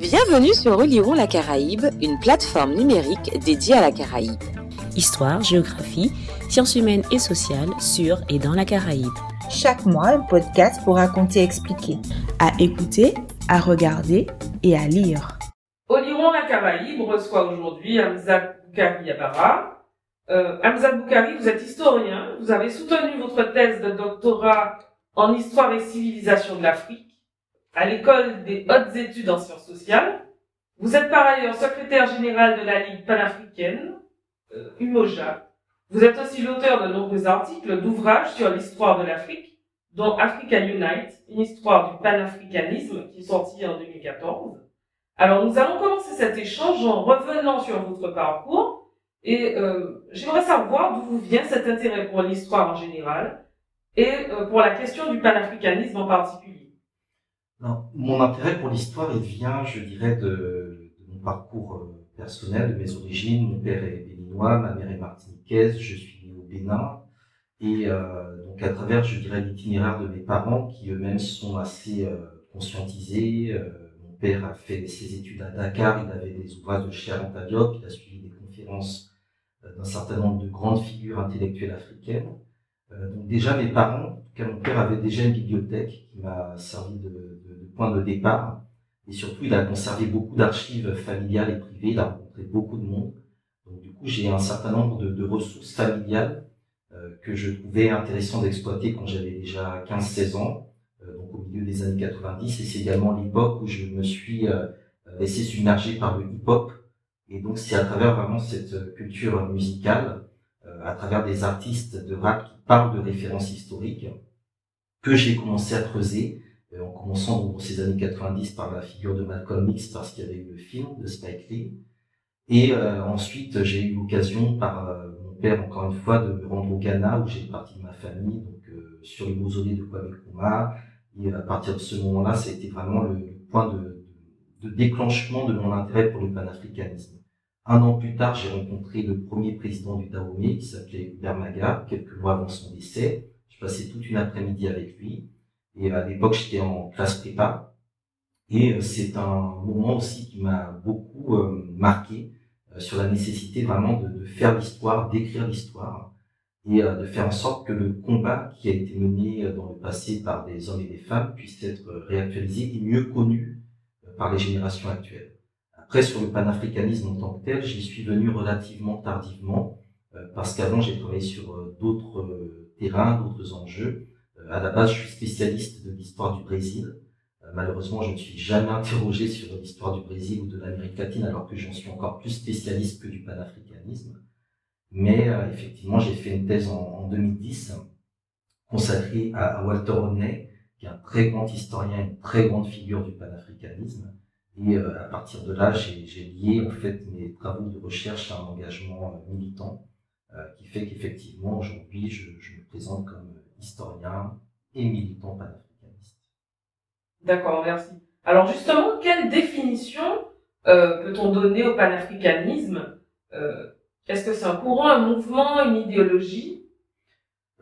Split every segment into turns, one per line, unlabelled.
Bienvenue sur Relirons la Caraïbe, une plateforme numérique dédiée à la Caraïbe.
Histoire, géographie, sciences humaines et sociales sur et dans la Caraïbe.
Chaque mois, un podcast pour raconter et expliquer.
À écouter, à regarder et à lire.
Oliron la Caraïbe reçoit aujourd'hui Hamza Boukari Abara. Euh, Hamza Boukari, vous êtes historien, vous avez soutenu votre thèse de doctorat en histoire et civilisation de l'Afrique à l'école des hautes études en sciences sociales. Vous êtes par ailleurs secrétaire général de la Ligue panafricaine, euh, UMOJA. Vous êtes aussi l'auteur de nombreux articles d'ouvrages sur l'histoire de l'Afrique, dont Africa Unite, une histoire du panafricanisme, qui est sorti en 2014. Alors nous allons commencer cet échange en revenant sur votre parcours et euh, j'aimerais savoir d'où vous vient cet intérêt pour l'histoire en général et euh, pour la question du panafricanisme en particulier.
Mon intérêt pour l'histoire, il vient, je dirais, de, mon parcours euh, personnel, de mes origines. Mon père est béninois, ma mère est martiniquaise, je suis né au Bénin. Et euh, donc à travers, je dirais, l'itinéraire de mes parents, qui eux-mêmes sont assez euh, conscientisés. Mon père a fait ses études à Dakar, il avait des ouvrages de Cheikh Diop, il a suivi des conférences d'un certain nombre de grandes figures intellectuelles africaines. donc déjà, mes parents, mon père avait déjà une bibliothèque qui m'a servi de, point de départ. Et surtout, il a conservé beaucoup d'archives familiales et privées. Il a rencontré beaucoup de monde. Donc, du coup, j'ai un certain nombre de, de ressources familiales euh, que je trouvais intéressant d'exploiter quand j'avais déjà 15-16 ans, euh, donc au milieu des années 90. Et c'est également l'époque où je me suis euh, laissé submerger par le hip-hop. Et donc, c'est à travers vraiment cette culture musicale, à travers des artistes de rap qui parlent de références historiques, que j'ai commencé à creuser, en commençant dans ces années 90 par la figure de Malcolm X, parce qu'il y avait eu le film de Spike Lee. Et euh, ensuite, j'ai eu l'occasion, par euh, mon père, encore une fois, de me rendre au Ghana, où j'ai partie de ma famille, donc sur le mausolée de Kwame Nkrumah. Et à partir de ce moment-là, ça a été vraiment le, le point de, de, de, déclenchement de mon intérêt pour le panafricanisme. Un an plus tard, j'ai rencontré le premier président du Dahomey, qui s'appelait Hubert Maga, quelques mois avant son décès. Je passais toute une après-midi avec lui. Et à l'époque, j'étais en classe prépa. Et euh, c'est un moment aussi qui m'a beaucoup euh, marqué euh, sur la nécessité vraiment de, de faire l'histoire, d'écrire l'histoire et de faire en sorte que le combat qui a été mené dans le passé par des hommes et des femmes puisse être réactualisé et mieux connu par les générations actuelles. Après, sur le panafricanisme en tant que tel, j'y suis venu relativement tardivement, parce qu'avant, j'ai travaillé sur d'autres terrain, d'autres enjeux. À la base, je suis spécialiste de l'histoire du Brésil. Euh, malheureusement, je ne suis jamais interrogé sur l'histoire du Brésil ou de l'Amérique latine, alors que j'en suis encore plus spécialiste que du panafricanisme. Mais euh, effectivement, j'ai fait une thèse en, en 2010 consacrée à, Walter Rodney, qui est un très grand historien, une très grande figure du panafricanisme. Et euh, à partir de là, j'ai lié en fait mes travaux de recherche à un engagement militant qui fait qu'effectivement, aujourd'hui, je, me présente comme historien et militant panafricaniste.
D'accord, merci. Alors justement, quelle définition euh, peut-on donner au panafricanisme euh, Est-ce que c'est un courant, un mouvement, une idéologie?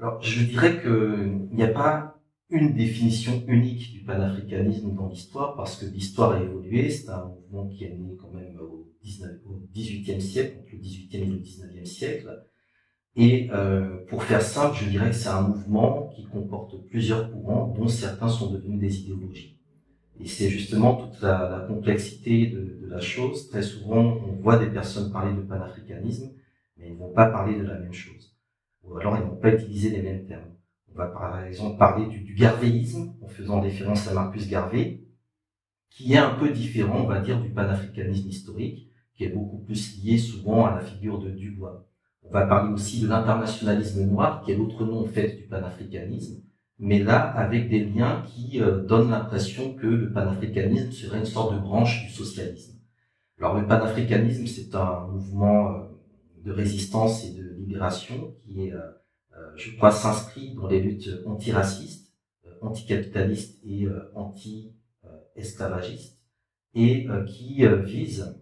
Alors, je dirais qu'il n'y a pas une définition unique du panafricanisme dans l'histoire, parce que l'histoire a évolué. C'est un mouvement qui est né quand même au, 19, au 18e siècle, entre le 18e et le 19e siècle. Et euh, pour faire simple, je dirais que c'est un mouvement qui comporte plusieurs courants, dont certains sont devenus des idéologies. Et c'est justement toute la, complexité de, la chose. Très souvent, on voit des personnes parler de panafricanisme, mais ils ne vont pas parler de la même chose. Ou alors, ils ne vont pas utiliser les mêmes termes. On va par exemple parler du, du garvéisme, en faisant référence à Marcus Garvey, qui est un peu différent, on va dire, du panafricanisme historique, qui est beaucoup plus lié souvent à la figure de Dubois. On va parler aussi de l'internationalisme noir, qui est l'autre nom en fait du panafricanisme, mais là avec des liens qui euh, donnent l'impression que le panafricanisme serait une sorte de branche du socialisme. Alors le panafricanisme, c'est un mouvement euh, de résistance et de libération qui est, euh, euh je crois, s'inscrit dans les luttes antiracistes, anticapitalistes et anti-esclavagistes, et qui vise,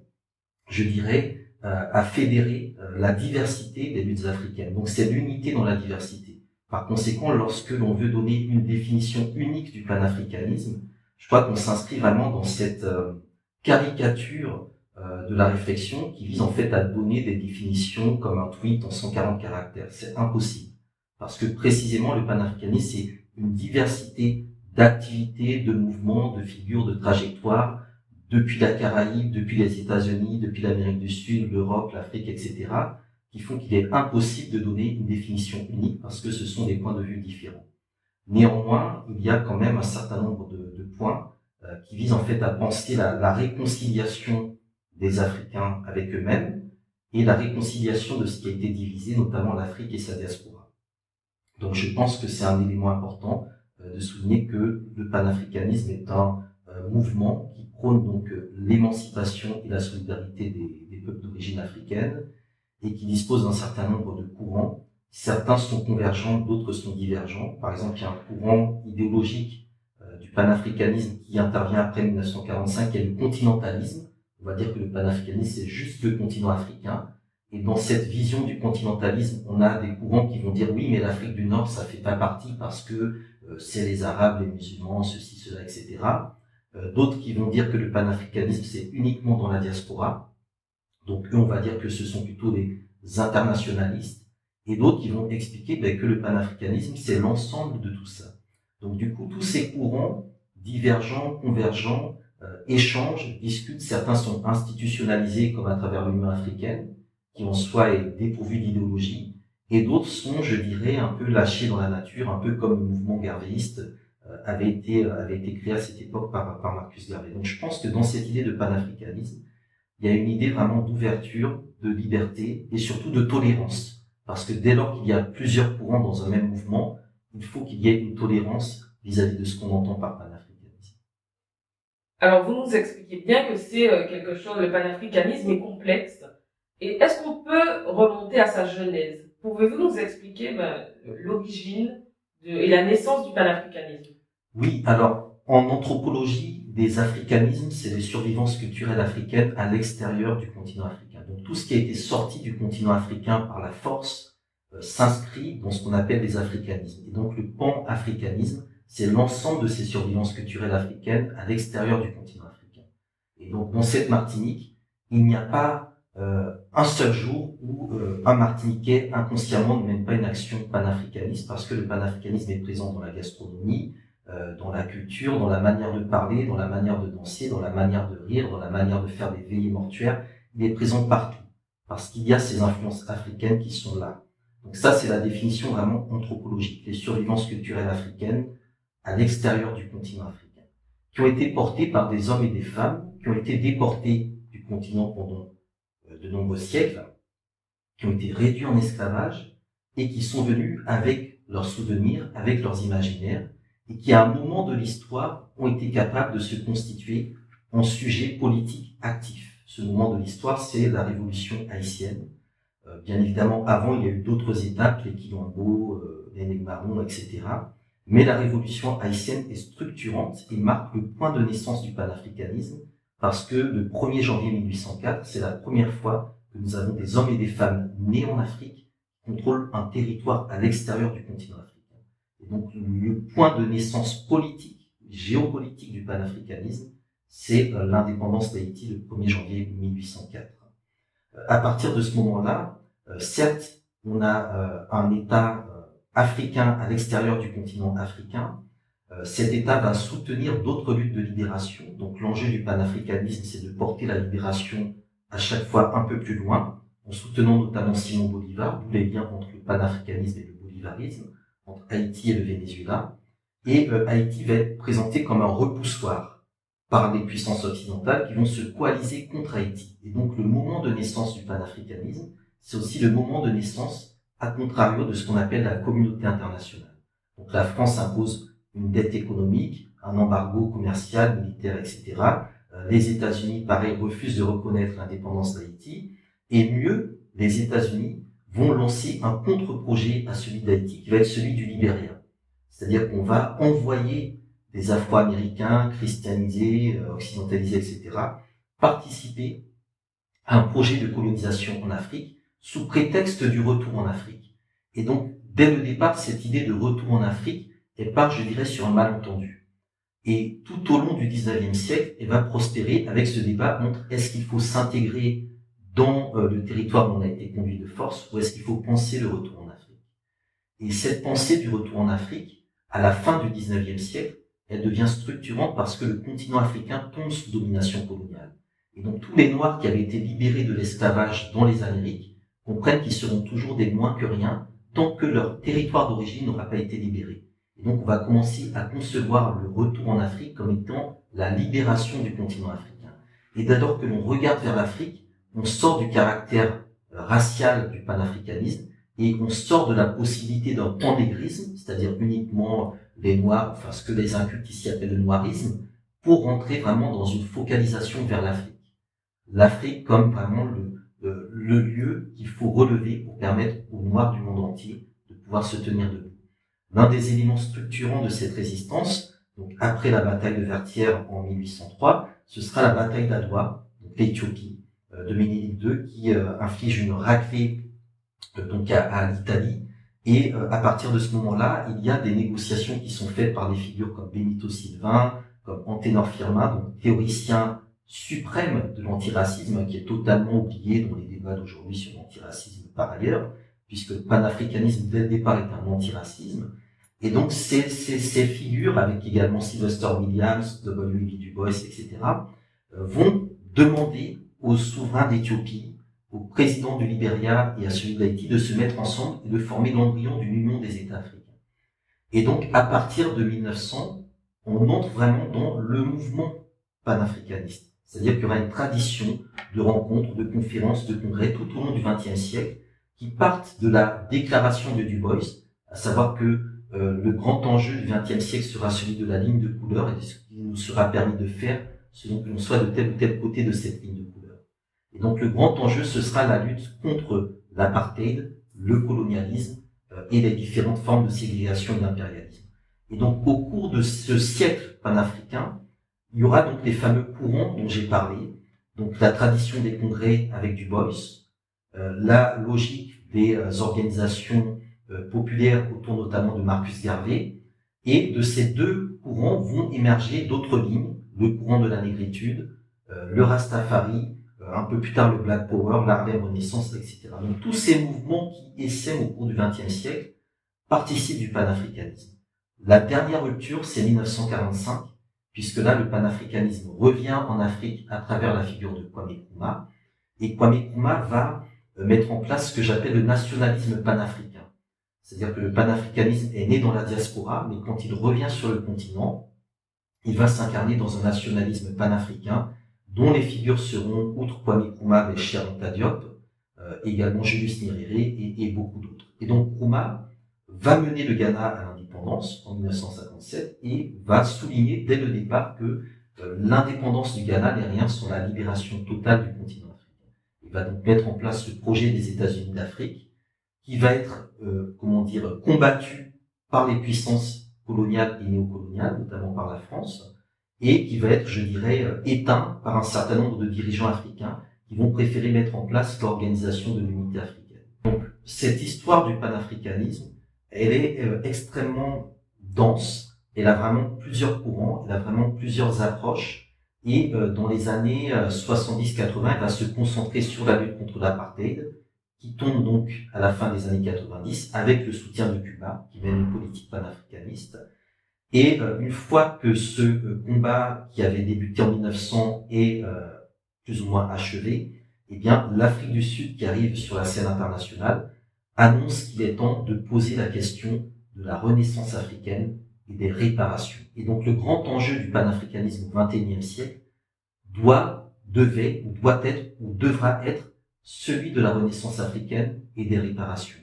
je dirais, à fédérer euh, la diversité des luttes africaines. Donc c'est l'unité dans la diversité. Par conséquent, lorsque l'on veut donner une définition unique du panafricanisme, je crois qu'on s'inscrit vraiment dans cette euh, caricature euh, de la réflexion qui vise en fait à donner des définitions comme un tweet en 140 caractères. C'est impossible. Parce que précisément le panafricanisme, c'est une diversité d'activités, de mouvements, de figures, de trajectoires, depuis la Caraïbe, depuis les États-Unis, depuis l'Amérique du Sud, l'Europe, l'Afrique, etc., qui font qu'il est impossible de donner une définition unique parce que ce sont des points de vue différents. Néanmoins, il y a quand même un certain nombre de, points euh, qui visent en fait à penser la, la réconciliation des Africains avec eux-mêmes et la réconciliation de ce qui a été divisé, notamment l'Afrique et sa diaspora. Donc je pense que c'est un élément important euh, de souligner que le panafricanisme est un euh, mouvement qui prône donc l'émancipation et la solidarité des, des peuples d'origine africaine et qui dispose d'un certain nombre de courants Certains sont convergents, d'autres sont divergents. Par exemple, il y a un courant idéologique euh, du panafricanisme qui intervient après 1945, qui est le continentalisme. On va dire que le panafricanisme, c'est juste le continent africain. Et dans cette vision du continentalisme, on a des courants qui vont dire oui, mais l'Afrique du Nord, ça fait pas partie parce que euh, c'est les Arabes, les musulmans, ceci, cela, etc. Euh, d'autres qui vont dire que le panafricanisme, c'est uniquement dans la diaspora. Donc eux, on va dire que ce sont plutôt des internationalistes et d'autres qui vont expliquer ben, que le panafricanisme, c'est l'ensemble de tout ça. Donc du coup, tous ces courants divergents, convergents, euh, échangent, discutent, certains sont institutionnalisés comme à travers l'Union africaine, qui en soi est dépourvu d'idéologie, et d'autres sont, je dirais, un peu lâchés dans la nature, un peu comme le mouvement garvéiste avait été avait été créé à cette époque par, par Marcus Garvey. Donc je pense que dans cette idée de panafricanisme, il y a une idée vraiment d'ouverture, de liberté et surtout de tolérance parce que dès lors qu'il y a plusieurs courants dans un même mouvement, il faut qu'il y ait une tolérance vis-à-vis de ce qu'on entend par panafricanisme.
Alors, vous nous expliquez bien que c'est euh, quelque chose, le panafricanisme est complexe. Et est-ce qu'on peut remonter à sa genèse? Pouvez-vous nous expliquer ben, l'origine et la naissance du panafricanisme?
Oui, alors, en anthropologie des africanismes, c'est les survivances culturelles africaines à l'extérieur du continent africain. Donc tout ce qui a été sorti du continent africain par la force euh, s'inscrit dans ce qu'on appelle les africanismes. Et donc le pan-africanisme, c'est l'ensemble de ces survivances culturelles africaines à l'extérieur du continent africain. Et donc dans cette Martinique, il n'y a pas euh, un seul jour où euh, un Martiniquais inconsciemment ne mène pas une action panafricaniste parce que le panafricanisme est présent dans la gastronomie, dans la culture, dans la manière de parler, dans la manière de danser, dans la manière de rire, dans la manière de faire des veillées mortuaires il est présent partout, parce qu'il y a ces influences africaines qui sont là. Donc ça, c'est la définition vraiment anthropologique, les survivances culturelles africaines à l'extérieur du continent africain, qui ont été portées par des hommes et des femmes, qui ont été déportés du continent pendant euh, de nombreux siècles, qui ont été réduits en esclavage, et qui sont venus avec leurs souvenirs, avec leurs imaginaires, et qui à un moment de l'histoire ont été capables de se constituer en sujet politique actif ce moment de l'histoire, c'est la révolution haïtienne. Euh, bien évidemment, avant, il y a eu d'autres étapes, les Quilombo, euh, les Nègmarons, etc. Mais la révolution haïtienne est structurante et marque le point de naissance du panafricanisme parce que le 1er janvier 1804, c'est la première fois que nous avons des hommes et des femmes nés en Afrique qui contrôlent un territoire à l'extérieur du continent donc, le point de naissance politique, géopolitique du panafricanisme, c'est euh, l'indépendance d'Haïti le 1er janvier 1804. Euh, à partir de ce moment-là, euh, certes, on a un État africain à l'extérieur du continent africain. Cet État va soutenir d'autres luttes de libération. Donc l'enjeu du panafricanisme, c'est de porter la libération à chaque fois un peu plus loin, en soutenant notamment Simon Bolivar, d'où les liens entre le panafricanisme et le bolivarisme, entre Haïti et le Venezuela. Et Haïti va être présenté comme un repoussoir par les puissances occidentales qui vont se coaliser contre Haïti. Et donc le moment de naissance du panafricanisme, c'est aussi le moment de naissance, à contrario de ce qu'on appelle la communauté internationale. Donc la France impose une dette économique, un embargo commercial, militaire, etc. Euh, les États-Unis, pareil, refusent de reconnaître l'indépendance d'Haïti. Et mieux, les États-Unis vont lancer un contre-projet à celui d'Haïti, qui va être celui du Libéria. C'est-à-dire qu'on va envoyer des Afro-Américains christianisés, euh, occidentalisés, etc., participer à un projet de colonisation en Afrique sous prétexte du retour en Afrique. Et donc, dès le départ, cette idée de retour en Afrique est part, je dirais, sur un malentendu. Et tout au long du 19e siècle, elle va prospérer avec ce débat entre est-ce qu'il faut s'intégrer dans euh, le territoire où on a été conduit de force ou est-ce qu'il faut penser le retour en Afrique? Et cette pensée du retour en Afrique, à la fin du 19e siècle, elle devient structurante parce que le continent africain tombe sous domination coloniale. Et donc tous les Noirs qui avaient été libérés de l'esclavage dans les Amériques comprennent qu'ils seront toujours des moins que rien tant que leur territoire d'origine n'aura pas été libéré. Et donc on va commencer à concevoir le retour en Afrique comme étant la libération du continent africain. Et lors que l'on regarde vers l'Afrique, on sort du caractère euh, racial du panafricanisme et on sort de la possibilité d'un pandégrisme, c'est-à-dire uniquement les Noirs, enfin ce que les incultes ici appellent le noirisme, pour rentrer vraiment dans une focalisation vers l'Afrique. L'Afrique comme vraiment le, lieu qu'il faut relever pour permettre aux Noirs du monde entier de pouvoir se tenir debout. L'un des éléments structurants de cette résistance, donc après la bataille de Vertières en 1803, ce sera la bataille d'Adwa, l'Éthiopie, de Ménélique II, qui euh, inflige une raclée euh, donc à, l'Italie. Et à partir de ce moment-là, il y a des négociations qui sont faites par des figures comme Benito Sylvain, comme Anténor Firmin, donc théoricien suprême de l'antiracisme, qui est totalement oublié dans les débats d'aujourd'hui sur l'antiracisme par ailleurs, puisque le panafricanisme dès le départ est un antiracisme. Et donc ces, ces, ces figures, avec également Sylvester Williams, W.E.B. Du Bois, etc., vont demander aux souverains d'Éthiopie au président du Libéria et à celui d'Haïti de se mettre ensemble et de former l'embryon d'une union des États africains. Et donc, à partir de 1900, on entre vraiment dans le mouvement panafricaniste. C'est-à-dire qu'il y aura une tradition de rencontres, de conférences, de congrès tout au long du XXe siècle qui partent de la déclaration de Du Bois, à savoir que euh, le grand enjeu du XXe siècle sera celui de la ligne de couleur et de ce qui nous sera permis de faire selon que l'on soit de tel ou tel côté de cette ligne de couleur. Et donc le grand enjeu, ce sera la lutte contre l'apartheid, le colonialisme euh, et les différentes formes de civilisation et d'impérialisme. Et donc au cours de ce siècle panafricain, il y aura donc les fameux courants dont j'ai parlé, donc la tradition des congrès avec Du Bois, euh, la logique des euh, organisations populaires autour notamment de Marcus Garvey, et de ces deux courants vont émerger d'autres lignes, le courant de la négritude, le Rastafari un peu plus tard le Black Power, l'Harlem Renaissance, etc. Donc tous ces mouvements qui essaiment au cours du XXe siècle participent du panafricanisme. La dernière rupture, c'est 1945, puisque là, le panafricanisme revient en Afrique à travers la figure de Kwame Nkrumah, et Kwame Nkrumah va euh, mettre en place ce que j'appelle le nationalisme panafricain. C'est-à-dire que le panafricanisme est né dans la diaspora, mais quand il revient sur le continent, il va s'incarner dans un nationalisme panafricain dont les figures seront, outre Kwame Nkrumah et Chiaranta Diop, euh, également Julius Nyerere et, et beaucoup d'autres. Et donc Nkrumah va mener le Ghana à l'indépendance en 1957 et va souligner dès le départ que euh, l'indépendance du Ghana n'est rien sans la libération totale du continent africain. Il va donc mettre en place le projet des États-Unis d'Afrique qui va être, euh, comment dire, combattu par les puissances coloniales et néocoloniales, notamment par la France, et qui va être, je dirais, euh, éteint par un certain nombre de dirigeants africains qui vont préférer mettre en place l'organisation de l'unité africaine. Donc, cette histoire du panafricanisme, elle est euh, extrêmement dense, elle a vraiment plusieurs courants, elle a vraiment plusieurs approches, et euh, dans les années 70-80, elle va se concentrer sur la lutte contre l'apartheid, qui tombe donc à la fin des années 90 avec le soutien de Cuba, qui mène une politique panafricaniste, et euh, une fois que ce euh, combat qui avait débuté en 1900 est euh, plus ou moins achevé, eh bien l'Afrique du Sud qui arrive sur la scène internationale annonce qu'il est temps de poser la question de la renaissance africaine et des réparations. Et donc le grand enjeu du panafricanisme au XXIe siècle doit, devait, ou doit être, ou devra être celui de la renaissance africaine et des réparations.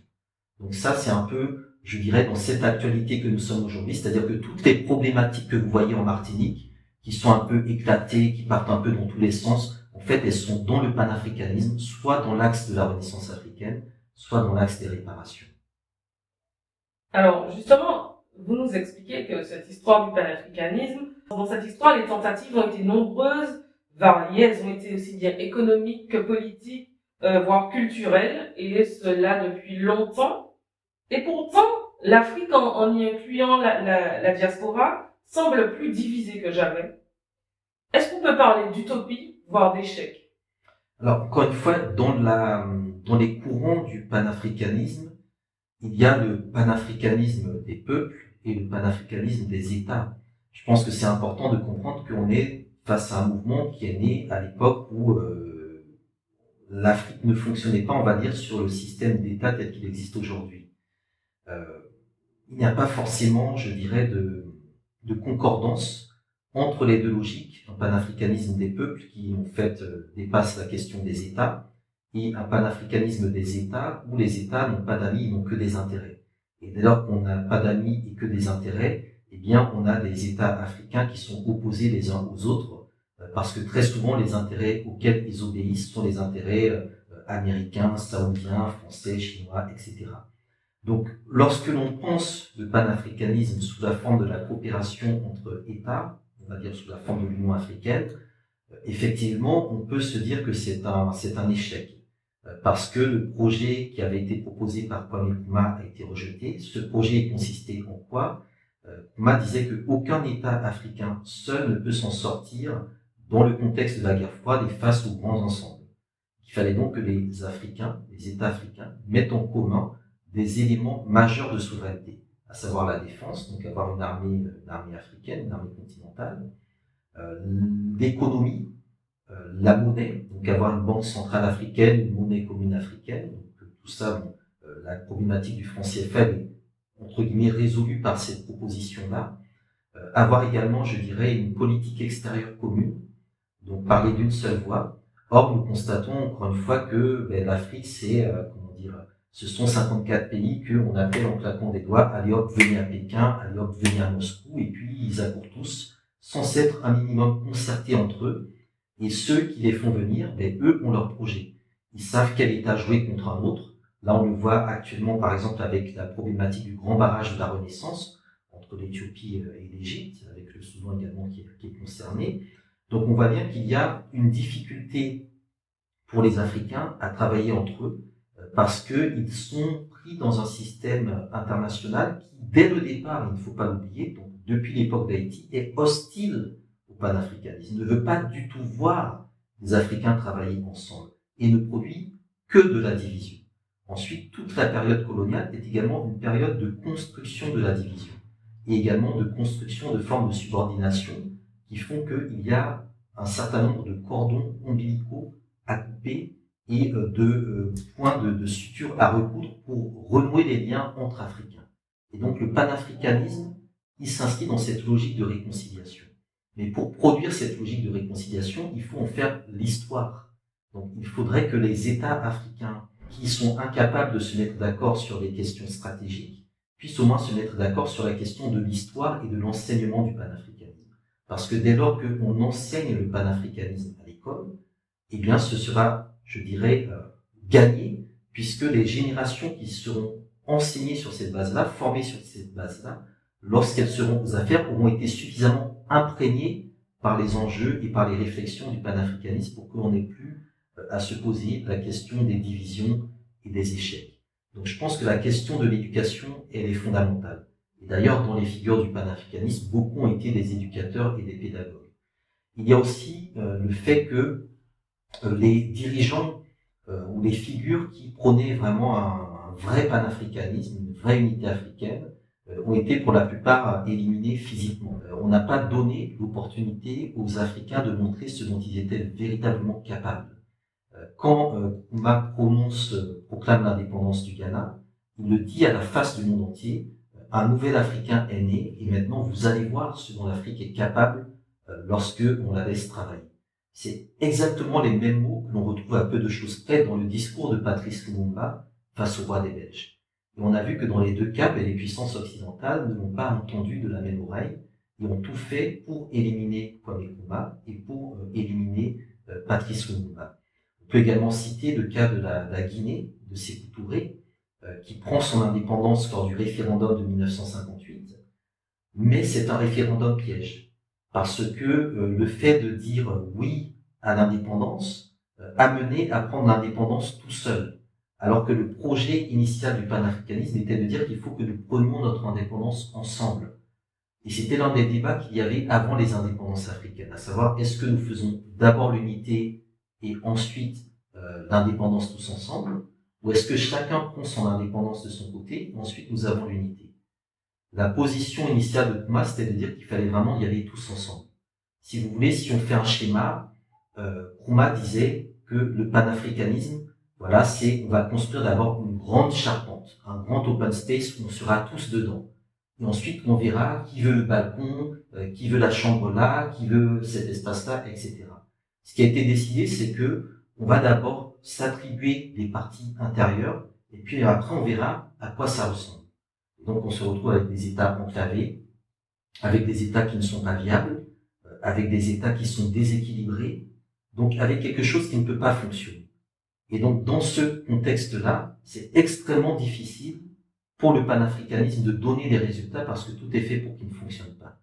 Donc ça, c'est un peu je dirais, dans cette actualité que nous sommes aujourd'hui, c'est-à-dire que toutes les problématiques que vous voyez en Martinique, qui sont un peu éclatées, qui partent un peu dans tous les sens, en fait, elles sont dans le panafricanisme, soit dans l'axe de la Renaissance africaine, soit dans l'axe des réparations.
Alors, justement, vous nous expliquez que cette histoire du panafricanisme, dans cette histoire, les tentatives ont été nombreuses, variées, elles ont été aussi bien économiques que politiques, euh, voire culturelles, et cela depuis longtemps. Et pourtant, l'Afrique, en, y incluant la, diaspora, semble plus divisé que jamais. Est-ce qu'on peut parler d'utopie, voire d'échec?
Alors, encore une fois, dans les courants du panafricanisme, il y a le panafricanisme des peuples et le panafricanisme des États. Je pense que c'est important de comprendre qu'on est face à un mouvement qui est né à l'époque où euh, l'Afrique ne fonctionnait pas, on va dire, sur le système d'État tel qu'il existe aujourd'hui. Euh, il n'y a pas forcément, je dirais, de, concordance entre les deux logiques, un panafricanisme des peuples qui en fait euh, dépasse la question des États et un panafricanisme des États où les États n'ont pas d'amis, n'ont que des intérêts. Et dès lors qu'on n'a pas d'amis et que des intérêts, eh bien on a des États africains qui sont opposés les uns aux autres euh, parce que très souvent les intérêts auxquels ils obéissent sont les intérêts américains, saoudiens, français, chinois, etc. Donc, lorsque l'on pense le panafricanisme sous la forme de la coopération entre États, on va dire sous la forme de l'Union africaine, euh, effectivement, on peut se dire que c'est un, c'est un échec. Euh, parce que le projet qui avait été proposé par Kwame Nkrumah a été rejeté. Ce projet consistait en quoi? Euh, Nkrumah disait qu'aucun État africain seul ne peut s'en sortir dans le contexte de la guerre froide et face aux grands ensembles. Il fallait donc que les Africains, les États africains, mettent en commun des éléments majeurs de souveraineté, à savoir la défense, donc avoir une armée, une armée africaine, une armée continentale, euh, l'économie, euh, la monnaie, donc avoir une banque centrale africaine, une monnaie commune africaine, donc euh, tout ça, euh, la problématique du franc CFA est entre guillemets résolue par cette proposition-là. Euh, avoir également, je dirais, une politique extérieure commune, donc parler d'une seule voix. Or, nous constatons encore une fois que ben, l'Afrique, c'est, comment dire, ce sont 54 pays qu'on appelle en claquant des doigts, allez hop, venez à Pékin, allez hop, venez à Moscou, et puis ils accourent tous, sans s'être un minimum concertés entre eux. Et ceux qui les font venir, ben, eux ont leur projet. Ils savent quel État jouer contre un autre. Là, on le voit actuellement, par exemple, avec la problématique du grand barrage de la Renaissance entre l'Éthiopie et l'Égypte, avec le Soudan également qui est concerné. Donc, on voit bien qu'il y a une difficulté pour les Africains à travailler entre eux parce qu'ils sont pris dans un système international qui, dès le départ, il ne faut pas l'oublier, depuis l'époque d'Haïti, est hostile au panafricanisme, ne veut pas du tout voir les Africains travailler ensemble et ne produit que de la division. Ensuite, toute la période coloniale est également une période de construction de la division et également de construction de formes de subordination qui font qu'il y a un certain nombre de cordons ombilicaux à couper et euh, de euh, points de, de suture à recoudre pour renouer les liens entre Africains. Et donc le panafricanisme, il s'inscrit dans cette logique de réconciliation. Mais pour produire cette logique de réconciliation, il faut en faire l'histoire. Donc il faudrait que les États africains qui sont incapables de se mettre d'accord sur les questions stratégiques puissent au moins se mettre d'accord sur la question de l'histoire et de l'enseignement du panafricanisme. Parce que dès lors qu'on enseigne le panafricanisme à l'école, eh bien ce sera je dirais, euh, puisque les générations qui seront enseignées sur cette base-là, formées sur cette base-là, lorsqu'elles seront aux affaires, auront été suffisamment imprégnées par les enjeux et par les réflexions du panafricanisme pour qu'on n'ait plus euh, à se poser la question des divisions et des échecs. Donc je pense que la question de l'éducation, elle est fondamentale. Et d'ailleurs, dans les figures du panafricanisme, beaucoup ont été des éducateurs et des pédagogues. Il y a aussi euh, le fait que les dirigeants euh, ou les figures qui prônaient vraiment un, vrai panafricanisme, une vraie unité africaine, euh, ont été pour la plupart éliminés physiquement. on n'a pas donné l'opportunité aux Africains de montrer ce dont ils étaient véritablement capables. quand Kouma prononce, proclame l'indépendance du Ghana, il le dit à la face du monde entier, un nouvel Africain est né et maintenant vous allez voir ce dont l'Afrique est capable lorsque on la laisse travailler. C'est exactement les mêmes mots que l'on retrouve à peu de choses près dans le discours de Patrice Lumumba face au roi des Belges. Et on a vu que dans les deux cas, ben, les puissances occidentales ne l'ont pas entendu de la même oreille et ont tout fait pour éliminer Kwame Nkrumah et pour euh, éliminer euh, Patrice Lumumba. On peut également citer le cas de la, Guinée, de Sékou Touré, euh, qui prend son indépendance lors du référendum de 1958, mais c'est un référendum piège parce que euh, le fait de dire oui à l'indépendance euh, a mené à prendre l'indépendance tout seul. Alors que le projet initial du panafricanisme était de dire qu'il faut que nous prenions notre indépendance ensemble. Et c'était l'un des débats qu'il y avait avant les indépendances africaines, à savoir est-ce que nous faisons d'abord l'unité et ensuite euh, l'indépendance tous ensemble, ou est-ce que chacun prend son indépendance de son côté et ensuite nous avons l'unité? La position initiale de Thomas, c'était de dire qu'il fallait vraiment y aller tous ensemble. Si vous voulez, si on fait un schéma, euh, disait que le panafricanisme, voilà, c'est on va construire d'abord une grande charpente, un grand open space où on sera tous dedans. Et ensuite, on verra qui veut le balcon, euh, qui veut la chambre là, qui veut cet espace-là, etc. Ce qui a été décidé, c'est que on va d'abord s'attribuer des parties intérieures, et puis après, on verra à quoi ça ressemble. Donc, on se retrouve avec des états enclavés, avec des états qui ne sont pas viables, euh, avec des états qui sont déséquilibrés, donc avec quelque chose qui ne peut pas fonctionner. Et donc, dans ce contexte-là, c'est extrêmement difficile pour le panafricanisme de donner des résultats parce que tout est fait pour qu'il ne fonctionne pas.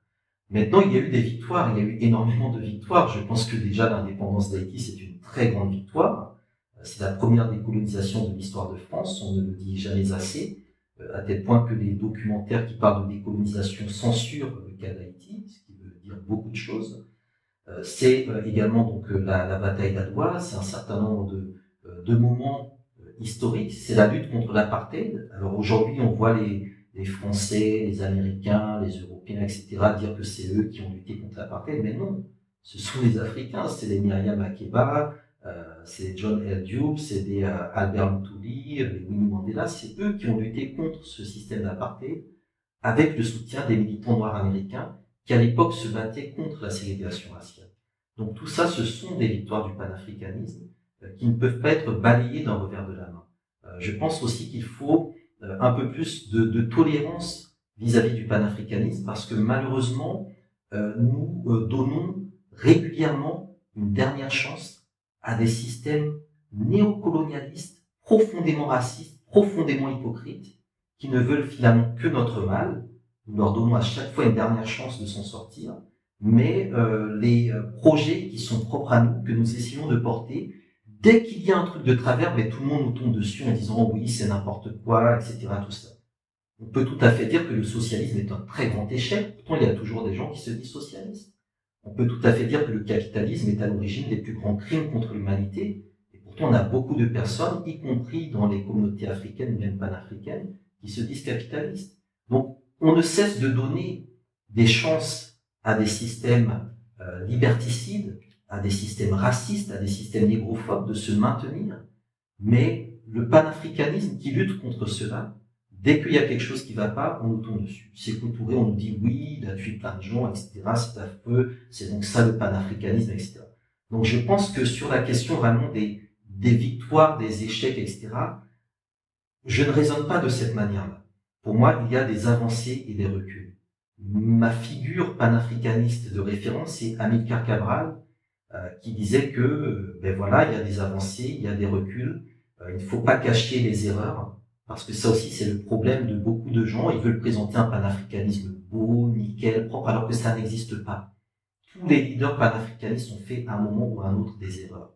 Maintenant, il y a eu des victoires, il y a eu énormément de victoires. Je pense que déjà l'indépendance d'Haïti, c'est une très grande victoire. C'est la première décolonisation de l'histoire de France, on ne le dit jamais assez, euh, à tel point que les documentaires qui parlent de décolonisation censurent le cas d'Haïti, ce qui veut dire beaucoup de choses. Euh, c'est euh, également donc la, la bataille d'Adwa, c'est un certain nombre de, moments historiques, c'est la lutte contre l'apartheid. Alors aujourd'hui, on voit les, les Français, les Américains, les Européens, etc., dire que c'est eux qui ont lutté contre l'apartheid, mais non, ce sont les Africains, c'est les Myriam Makeba, euh, c'est John L. Dube, c'est des euh, Albert Mutouli, les Winnie Mandela, c'est eux qui ont lutté contre ce système d'apartheid avec le soutien des militants noirs américains qui à l'époque se battaient contre la ségrégation raciale. Donc tout ça, ce sont des victoires du panafricanisme euh, qui ne peuvent pas être balayées d'un revers de la main. je pense aussi qu'il faut un peu plus de, de tolérance vis-à-vis du panafricanisme parce que malheureusement, nous donnons régulièrement une dernière chance à des systèmes néocolonialistes, profondément racistes, profondément hypocrites, qui ne veulent finalement que notre mal. Nous leur donnons à chaque fois une dernière chance de s'en sortir, mais euh, les euh, projets qui sont propres à nous, que nous essayons de porter, dès qu'il y a un truc de travers, mais tout le monde nous tombe dessus en disant oui, c'est n'importe quoi, etc. Tout ça. On peut tout à fait dire que le socialisme est un très grand échec. Pourtant, il y a toujours des gens qui se disent socialistes. On peut tout à fait dire que le capitalisme est à l'origine des plus grands crimes contre l'humanité. Et pourtant, on a beaucoup de personnes, y compris dans les communautés africaines, même panafricaines, qui se disent capitalistes. Donc, on ne cesse de donner des chances à des systèmes euh, liberticides, à des systèmes racistes, à des systèmes négrophobes de se maintenir. Mais le panafricanisme qui lutte contre cela Dès qu'il y a quelque chose qui va pas, on nous tombe dessus. C'est Touré, on nous dit oui, il a tué plein de gens, etc. C'est affreux, c'est donc ça le panafricanisme, etc. Donc je pense que sur la question vraiment des, des victoires, des échecs, etc., je ne raisonne pas de cette manière-là. Pour moi, il y a des avancées et des reculs. Ma figure panafricaniste de référence, c'est Amilcar Cabral, euh, qui disait que, euh, ben voilà, il y a des avancées, il y a des reculs, euh, il ne faut pas cacher les erreurs, parce que ça aussi, c'est le problème de beaucoup de gens. Ils veulent présenter un panafricanisme beau, nickel, propre, alors que ça n'existe pas. Tous les leaders panafricanistes ont fait à un moment ou à un autre des erreurs.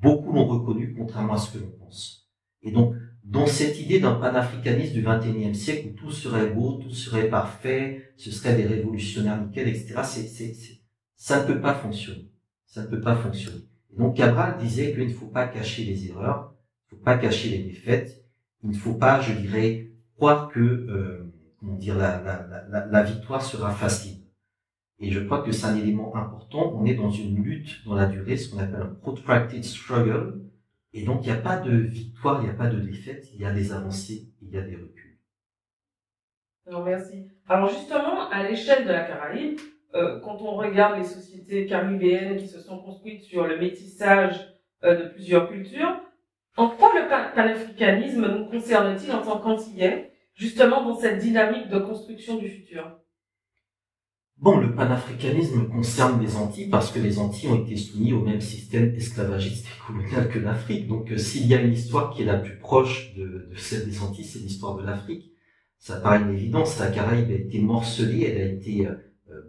Beaucoup l'ont reconnu, contrairement à ce que l'on pense. Et donc, dans cette idée d'un panafricanisme du XXIe siècle où tout serait beau, tout serait parfait, ce serait des révolutionnaires nickel, etc., c'est, c'est, ça ne peut pas fonctionner. Ça ne peut pas fonctionner. Et donc, Cabral disait qu'il ne faut pas cacher les erreurs, il ne faut pas cacher les défaites, il ne faut pas, je dirais, croire que euh, la, victoire sera facile. Et je crois que c'est un élément important. On est dans une lutte dans la durée, ce qu'on appelle un protracted struggle. Et donc, il n'y a pas de victoire, il n'y a pas de défaite, il y a des avancées, il y a des reculs.
Alors, merci. Alors, justement, à l'échelle de la Caraïbe, euh, quand on regarde les sociétés caribéennes qui se sont construites sur le métissage euh, de plusieurs cultures, en quoi le panafricanisme nous concerne-t-il en tant qu'Antillais, justement dans cette dynamique de construction du futur?
Bon, le panafricanisme concerne les Antilles parce que les Antilles ont été soumis au même système esclavagiste et colonial que l'Afrique. Donc, euh, s'il y a une histoire qui est la plus proche de, celle des Antilles, c'est l'histoire de l'Afrique. Ça paraît une évidence. La Caraïbe a été morcelée, elle a été euh,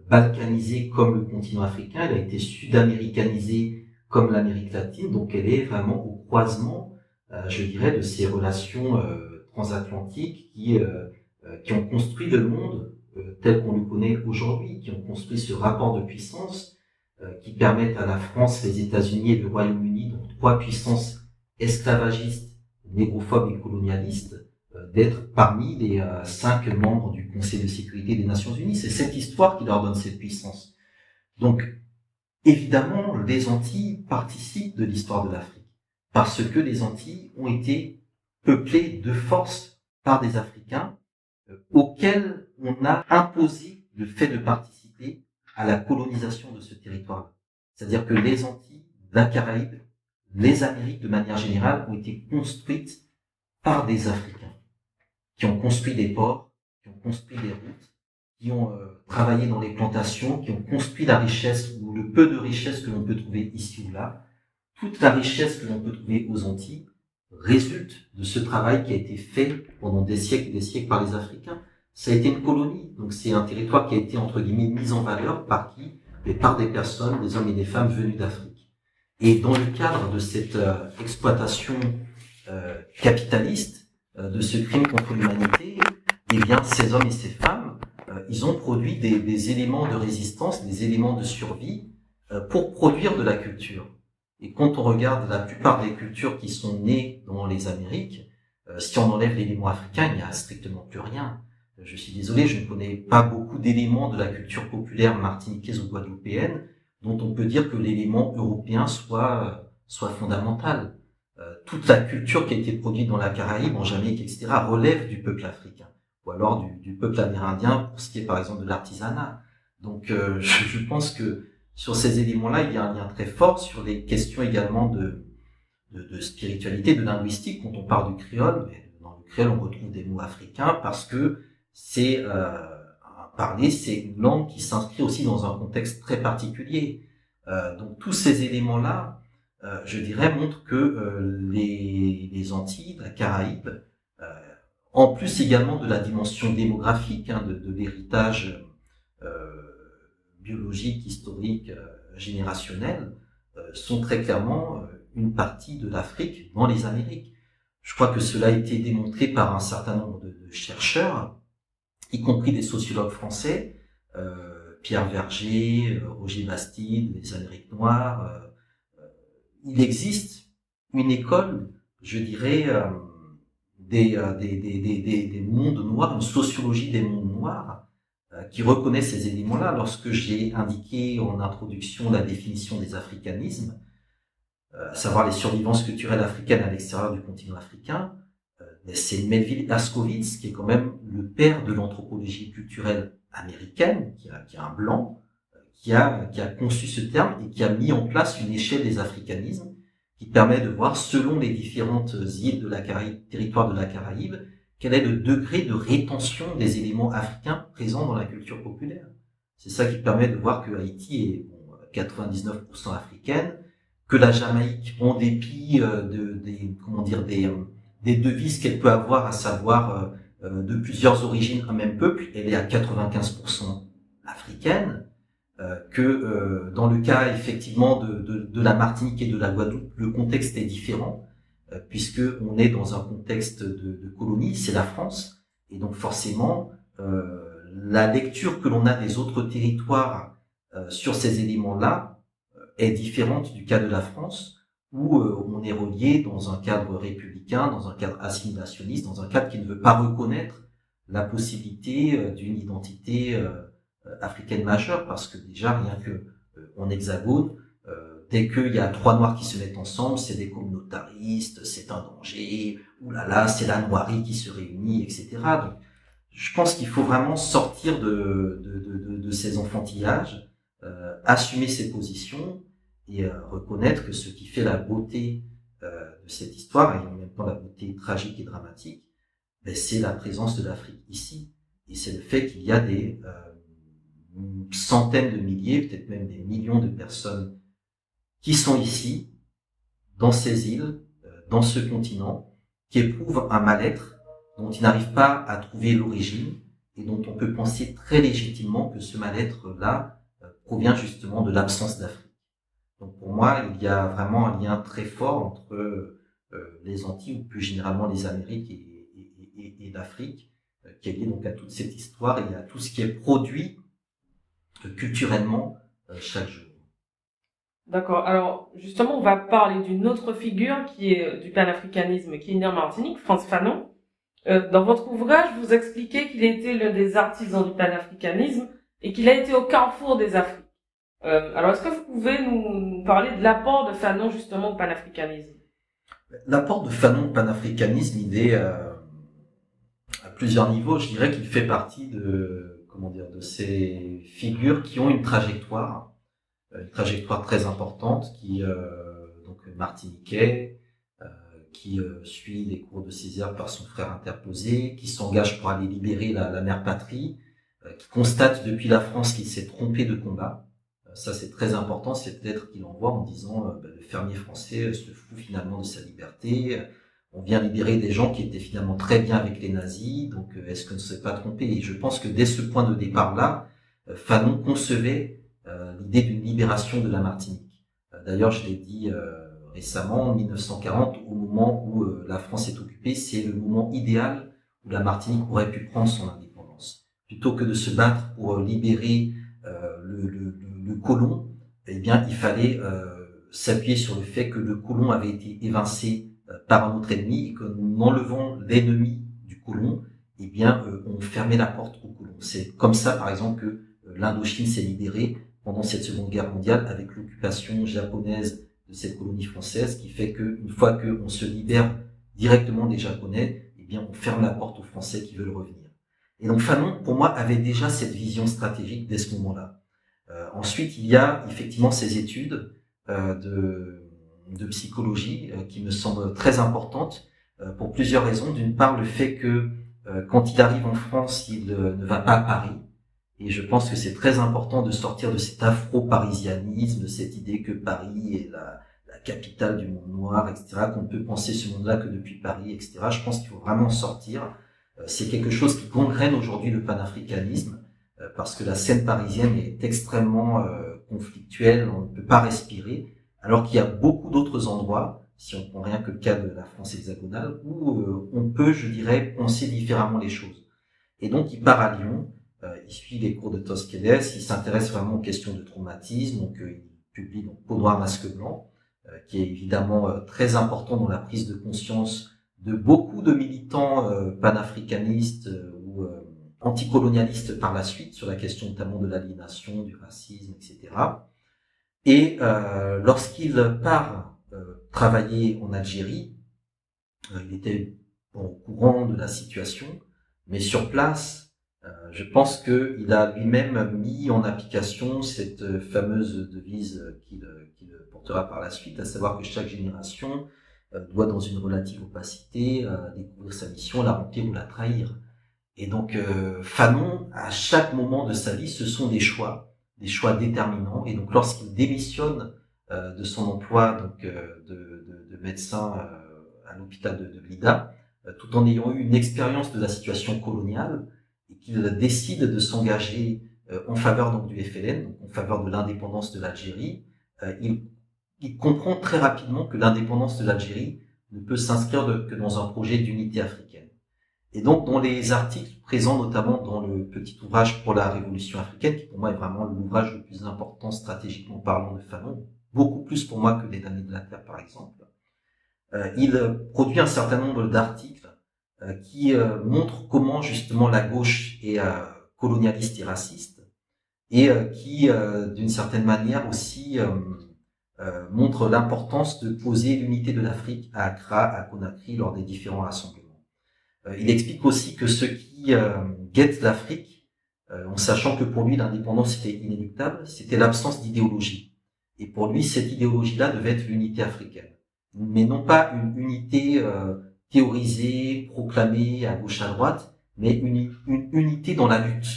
balkanisée comme le continent africain, elle a été sud-américanisée comme l'Amérique latine. Donc, elle est vraiment au croisement je dirais, de ces relations euh, transatlantiques qui, euh, qui ont construit le monde tel qu'on le connaît aujourd'hui, qui ont construit ce rapport de puissance qui permettent à la France, les États-Unis et le Royaume-Uni, donc trois puissances esclavagistes, négrophobes et colonialistes, d'être parmi les cinq membres du Conseil de sécurité des Nations Unies. C'est cette histoire qui leur donne cette puissance. Donc, évidemment, les Antilles participent de l'histoire de l'Afrique parce que les Antilles ont été peuplées de force par des Africains euh, auxquels on a imposé le fait de participer à la colonisation de ce territoire. C'est-à-dire que les Antilles, la Caraïbe, les Amériques de manière générale ont été construites par des Africains qui ont construit des ports, qui ont construit des routes, qui ont euh, travaillé dans les plantations, qui ont construit la richesse ou le peu de richesse que l'on peut trouver ici ou là. Toute la richesse que l'on peut trouver aux Antilles résulte de ce travail qui a été fait pendant des siècles et des siècles par les Africains. Ça a été une colonie, donc c'est un territoire qui a été entre guillemets mis en valeur par qui? Mais par des personnes, des hommes et des femmes venus d'Afrique. Et dans le cadre de cette euh, exploitation euh, capitaliste, de ce crime contre l'humanité, eh bien, ces hommes et ces femmes euh, ils ont produit des, éléments de résistance, des éléments de survie euh, pour produire de la culture. Et quand on regarde la plupart des cultures qui sont nées dans les Amériques, euh, si on enlève l'élément africain, il n'y a strictement plus rien. Je suis désolé, je ne connais pas beaucoup d'éléments de la culture populaire martiniquaise ou guadeloupéenne dont on peut dire que l'élément européen soit, soit fondamental. toute la culture qui a été produite dans la Caraïbe, en Jamaïque, etc., relève du peuple africain ou alors du, du, peuple amérindien pour ce qui est par exemple de l'artisanat. Donc euh, je, je, pense que sur ces éléments-là, il y a un lien très fort sur les questions également de, de, de, spiritualité, de linguistique. Quand on parle du créole, mais dans le créole, on retrouve des mots africains parce que c'est euh, parler, c'est une langue qui s'inscrit aussi dans un contexte très particulier. Euh, donc tous ces éléments-là, euh, je dirais, montrent que euh, les, les Antilles, la Caraïbe, en plus également de la dimension démographique, hein, de l'héritage euh, biologique, historique, euh, générationnel, euh, sont très clairement euh, une partie de l'Afrique dans les Amériques. Je crois que cela a été démontré par un certain nombre de, chercheurs, y compris des sociologues français, Pierre Verger, Roger Bastide, les Amériques noires. il existe une école, je dirais, des, des, des, des, mondes noirs, une sociologie des mondes noirs qui reconnaît ces éléments-là. Lorsque j'ai indiqué en introduction la définition des africanismes, euh, à savoir les survivances culturelles africaines à l'extérieur du continent africain, ben, c'est Melville Ascovitz qui est quand même le père de l'anthropologie culturelle américaine, qui, a, qui a un blanc, qui a, qui a conçu ce terme et qui a mis en place une échelle des africanismes qui permet de voir selon les différentes îles de la Caraïbe, territoire de la Caraïbe, quel est le degré de rétention des éléments africains présents dans la culture populaire. C'est ça qui permet de voir que Haïti est bon, 99% africaine, que la Jamaïque, en dépit euh, de, des, comment dire, des, euh, des devises qu'elle peut avoir, à savoir euh, de plusieurs origines, un même peuple, elle est à 95% africaine. Euh, que euh, dans le cas effectivement de, de, la Martinique et de la Guadeloupe, le contexte est différent, euh, puisque on est dans un contexte de, colonie, c'est la France, et donc forcément la lecture que l'on a des autres territoires sur ces éléments-là est différente du cas de la France, où on est relié dans un cadre républicain, dans un cadre assimilationniste, dans un cadre qui ne veut pas reconnaître la possibilité d'une identité euh, africaine majeure parce que déjà rien que euh, en hexagone, euh, dès qu'il y a trois noirs qui se mettent ensemble, c'est des communautaristes, c'est un danger, oulala, là là, c'est la noirie qui se réunit, etc. Je pense qu'il faut vraiment sortir de, de, de, de ces enfantillages, euh, assumer ses positions et euh, reconnaître que ce qui fait la beauté euh, de cette histoire, et en même temps la beauté tragique et dramatique, ben, c'est la présence de l'Afrique ici. Et c'est le fait qu'il y a des, centaines de milliers, peut-être même des millions de personnes qui sont ici, dans ces îles, euh, dans ce continent, qui éprouvent un mal-être dont ils n'arrivent pas à trouver l'origine et dont on peut penser très légitimement que ce mal-être-là euh, provient justement de l'absence d'Afrique. Donc pour moi, il y a vraiment un lien très fort entre euh, les Antilles ou plus généralement les Amériques et, et, et, et l'Afrique qui est lié donc à toute cette histoire et à tout ce qui est produit culturellement chaque jour.
D'accord. Alors, justement, on va parler d'une autre figure qui est du panafricanisme, qui est né en Martinique, France Fanon. Euh, dans votre ouvrage, vous expliquez qu'il était l'un des artisans du panafricanisme et qu'il a été au carrefour des Afriques. Euh, alors, est-ce que vous pouvez nous, parler de l'apport de Fanon justement au panafricanisme?
L'apport de Fanon au panafricanisme, il est euh, à plusieurs niveaux. Je dirais qu'il fait partie de comment dire de ces figures qui ont une trajectoire euh, une trajectoire très importante qui euh, donc martiniquais euh, qui suit les cours de Césaire par son frère interposé, qui s'engage pour aller libérer la, la mère patrie, qui constate depuis la France qu'il s'est trompé de combat. Ça, c'est très important. C'est peut-être qu'il envoie en disant bah, le fermier français se fout finalement de sa liberté. On vient libérer des gens qui étaient finalement très bien avec les nazis. Donc, est-ce qu'on ne s'est pas trompé? Et je pense que dès ce point de départ-là, Fanon concevait euh, l'idée d'une libération de la Martinique. Euh, d'ailleurs, je l'ai dit euh, récemment, en 1940, au moment où la France est occupée, c'est le moment idéal où la Martinique aurait pu prendre son indépendance. Plutôt que de se battre pour libérer le, le, le, colon, eh bien, il fallait s'appuyer sur le fait que le colon avait été évincé par un autre ennemi et qu'en enlevant l'ennemi du colon, eh bien, on fermait la porte au colon. C'est comme ça, par exemple, que l'Indochine s'est libérée pendant cette Seconde Guerre mondiale avec l'occupation japonaise de cette colonie française qui fait qu'une fois qu'on se libère directement des Japonais, eh bien on ferme la porte aux Français qui veulent revenir. Et donc Fanon, pour moi, avait déjà cette vision stratégique dès ce moment-là. Euh, ensuite, il y a effectivement ces études euh, de, de, psychologie euh, qui me semblent très importantes euh, pour plusieurs raisons. D'une part, le fait que euh, quand il arrive en France, il ne va pas à Paris, et je pense que c'est très important de sortir de cet afro-parisianisme, de cette idée que Paris est la, capitale du monde noir, etc., qu'on ne peut penser ce monde-là que depuis Paris, etc. Je pense qu'il faut vraiment sortir. Euh, c'est quelque chose qui gangrène aujourd'hui le panafricanisme, euh, parce que la scène parisienne est extrêmement euh, conflictuelle, on ne peut pas respirer, alors qu'il y a beaucoup d'autres endroits, si on prend rien que le cas de la France hexagonale, où on peut, je dirais, penser différemment les choses. Et donc, il part à Lyon, il suit les cours de Tosquedes, il s'intéresse vraiment aux questions de traumatisme, donc euh, il publie donc Peau noire, masque blanc, euh, qui est évidemment très important dans la prise de conscience de beaucoup de militants panafricanistes ou anticolonialistes par la suite sur la question notamment de l'aliénation, du racisme, etc. Et lorsqu'il part travailler en Algérie, il était au courant de la situation, mais sur place, euh, je pense qu'il a lui-même mis en application cette fameuse devise qu'il portera par la suite, à savoir que chaque génération euh, doit, dans une relative opacité, euh, découvrir sa mission, la remplir ou la trahir. Et donc, Fanon, à chaque moment de sa vie, ce sont des choix, des choix déterminants. Et donc, lorsqu'il démissionne de son emploi donc, de, médecin à l'hôpital de, de Blida, tout en ayant eu une expérience de la situation coloniale, et qu'il décide de s'engager euh, en faveur donc du FLN, en faveur de l'indépendance de l'Algérie, euh, il, il, comprend très rapidement que l'indépendance de l'Algérie ne peut s'inscrire que dans un projet d'unité africaine. Et donc, dans les articles présents notamment dans le petit ouvrage pour la Révolution africaine, qui pour moi est vraiment l'ouvrage le plus important stratégiquement parlant de Fanon, beaucoup plus pour moi que les damnés de la Terre par exemple, euh, il produit un certain nombre d'articles qui euh, montre comment justement la gauche est euh, colonialiste et raciste, et qui, d'une certaine manière aussi, montre l'importance de poser l'unité de l'Afrique à Accra, à Conakry, lors des différents rassemblements. il explique aussi que ce qui guette l'Afrique, en sachant que pour lui l'indépendance était inéluctable, c'était l'absence d'idéologie. Et pour lui, cette idéologie-là devait être l'unité africaine, mais non pas une unité théorisé, proclamé à gauche à droite, mais une, une unité dans la lutte.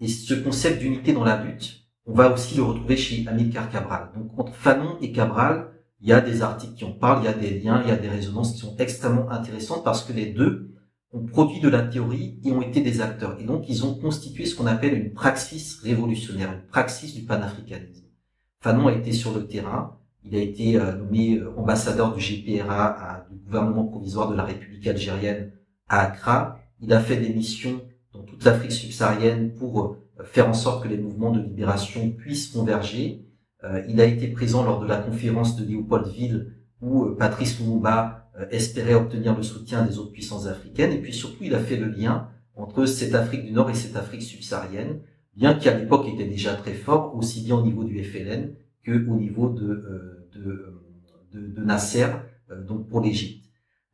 Et ce concept d'unité dans la lutte, on va aussi le retrouver chez Amilcar Cabral. Donc entre Fanon et Cabral, il y a des articles qui en parlent, il y a des liens, il y a des résonances qui sont extrêmement intéressantes parce que les deux ont produit de la théorie et ont été des acteurs. Et donc ils ont constitué ce qu'on appelle une praxis révolutionnaire, une praxis du panafricanisme. Fanon a été sur le terrain, il a été euh, nommé euh, ambassadeur du GPRA, du gouvernement provisoire de la République algérienne à Accra. Il a fait des missions dans toute l'Afrique subsaharienne pour faire en sorte que les mouvements de libération puissent converger. il a été présent lors de la conférence de Léopoldville où Patrice Lumumba espérait obtenir le soutien des autres puissances africaines. Et puis surtout, il a fait le lien entre cette Afrique du Nord et cette Afrique subsaharienne, bien qu'à l'époque était déjà très fort, aussi bien au niveau du FLN que au niveau de, de, de, de Nasser, donc pour l'Égypte.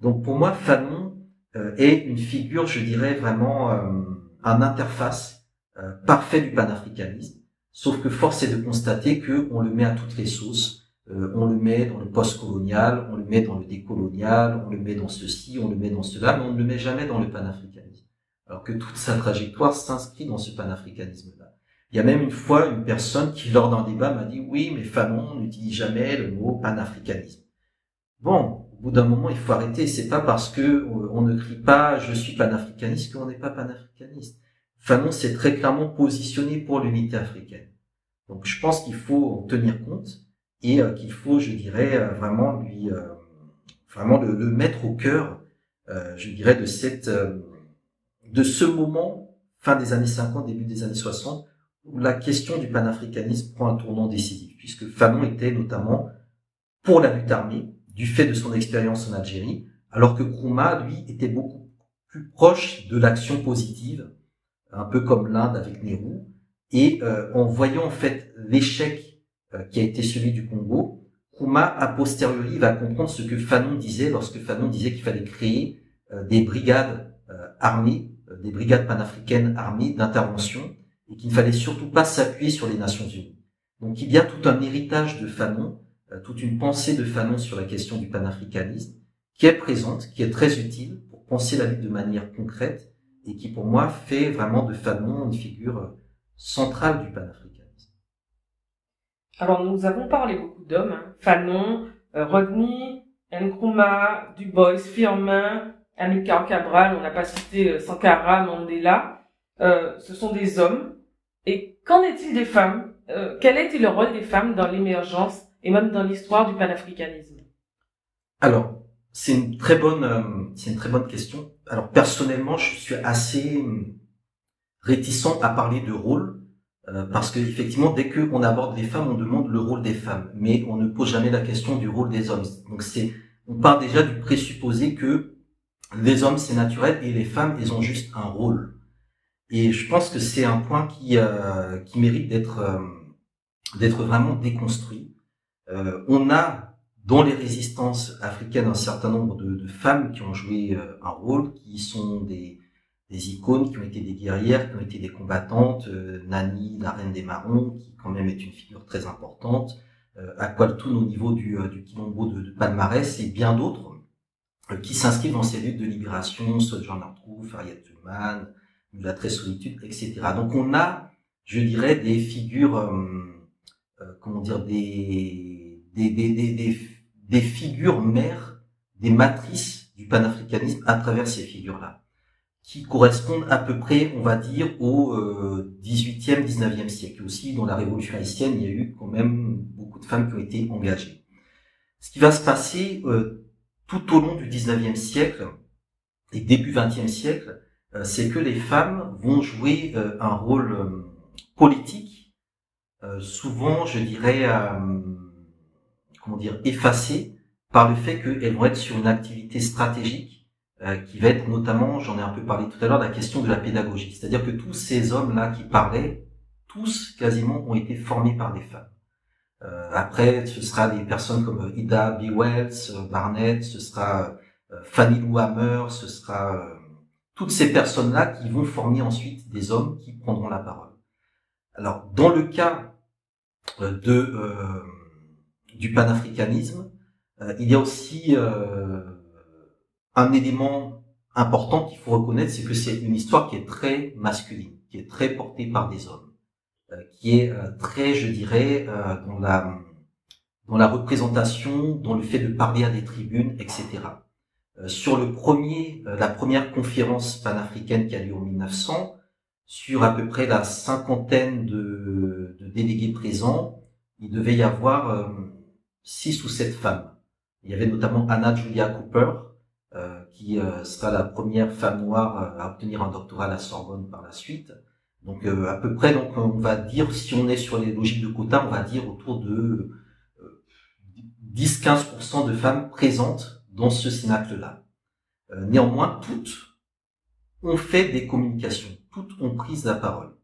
Donc pour moi, Fanon euh, est une figure, je dirais vraiment euh, un interface euh, parfait du panafricanisme. Sauf que force est de constater que on le met à toutes les sauces. on le met dans le post-colonial, on le met dans le décolonial, on le met dans ceci, on le met dans cela, mais on ne le met jamais dans le panafricanisme. Alors que toute sa trajectoire s'inscrit dans ce panafricanisme-là. Il y a même une fois une personne qui, lors d'un débat, m'a dit oui, mais Fanon n'utilise jamais le mot panafricanisme. Bon, au bout d'un moment, il faut arrêter. C'est pas parce que euh, on ne crie pas je suis panafricaniste qu'on n'est pas panafricaniste. Fanon s'est très clairement positionné pour l'unité africaine. Donc je pense qu'il faut en tenir compte et euh, qu'il faut, je dirais, euh, vraiment lui, vraiment le, mettre au cœur, je dirais, de cette, de ce moment fin des années 50, début des années 60, la question du panafricanisme prend un tournant décisif, puisque Fanon était notamment pour la lutte armée, du fait de son expérience en Algérie, alors que Nkrumah, lui, était beaucoup plus proche de l'action positive, un peu comme l'Inde avec Nehru, et euh, en voyant en fait l'échec euh, qui a été celui du Congo, Nkrumah, a posteriori, va comprendre ce que Fanon disait lorsque Fanon disait qu'il fallait créer euh, des brigades armées, des brigades panafricaines armées d'intervention, et qu'il ne fallait surtout pas s'appuyer sur les Nations Unies. Donc il y a tout un héritage de Fanon euh, toute une pensée de Fanon sur la question du panafricanisme qui est présente, qui est très utile pour penser la vie de manière concrète et qui pour moi fait vraiment de Fanon une figure centrale du panafricanisme.
Alors nous avons parlé beaucoup d'hommes, hein. Fanon, euh, Rodney, Nkrumah, Dubois, Firmin, Amilcar Cabral, on n'a pas cité euh, Sankara, Mandela. Euh, ce sont des hommes. Et qu'en est-il des femmes? Euh, Quel est le rôle des femmes dans l'émergence et même dans l'histoire du panafricanisme?
Alors, c'est une très bonne, euh, c'est une très bonne question. Alors personnellement, je suis assez hum, réticent à parler de rôle euh, parce que effectivement, dès qu'on aborde les femmes, on demande le rôle des femmes, mais on ne pose jamais la question du rôle des hommes. Donc c'est, on part déjà du présupposé que les hommes c'est naturel et les femmes elles ont juste un rôle. Et je pense que c'est un point qui euh, qui mérite d'être d'être vraiment déconstruit. Euh, on a dans les résistances africaines un certain nombre de, de femmes qui ont joué euh, un rôle, qui sont des, des, icônes, qui ont été des guerrières, qui ont été des combattantes. Euh, Nani, la reine des marrons, qui quand même est une figure très importante. Euh, Aqualtoun au niveau du, du Quilombo de, de, palmarès et bien d'autres qui s'inscrivent dans ces luttes de libération, Sojourner Truth, Harriet Tubman, la très solitude, etc. Donc on a, je dirais, des figures, euh, comment dire, des des, des, des, des, figures mères, des matrices du panafricanisme à travers ces figures-là, qui correspondent à peu près, on va dire, au euh, 18e, 19e siècle. Aussi, dans la Révolution haïtienne, il y a eu quand même beaucoup de femmes qui ont été engagées. Ce qui va se passer euh, tout au long du 19e siècle et début 20e siècle, euh, c'est que les femmes vont jouer euh, un rôle euh, politique, souvent, je dirais, comment dire, effacées par le fait qu'elles vont être sur une activité stratégique euh, qui va être notamment, j'en ai un peu parlé tout à l'heure, la question de la pédagogie. C'est-à-dire que tous ces hommes-là qui parlaient, tous quasiment ont été formés par des femmes. Euh, après, ce sera des personnes comme Ida B. Wells, Barnett, ce sera euh, Fanny Lou Hammer, ce sera euh, toutes ces personnes-là qui vont former ensuite des hommes qui prendront la parole. Alors, dans le cas euh, de du panafricanisme, euh, il y a aussi euh, un élément important qu'il faut reconnaître, c'est que c'est une histoire qui est très masculine, qui est très portée par des hommes, euh, qui est très, je dirais, dans la représentation, dans le fait de parler à des tribunes, etc. sur le premier, la première conférence panafricaine qui a lieu en 1900, sur à peu près la cinquantaine de, de délégués présents, il devait y avoir six ou sept femmes. Il y avait notamment Anna Julia Cooper, qui sera la première femme noire à obtenir un doctorat à la Sorbonne par la suite. Donc à peu près, donc on va dire, si on est sur les logiques de quota, on va dire autour de 10-15% de femmes présentes dans ce cénacle-là. néanmoins, toutes ont fait des communications, toutes ont pris la parole.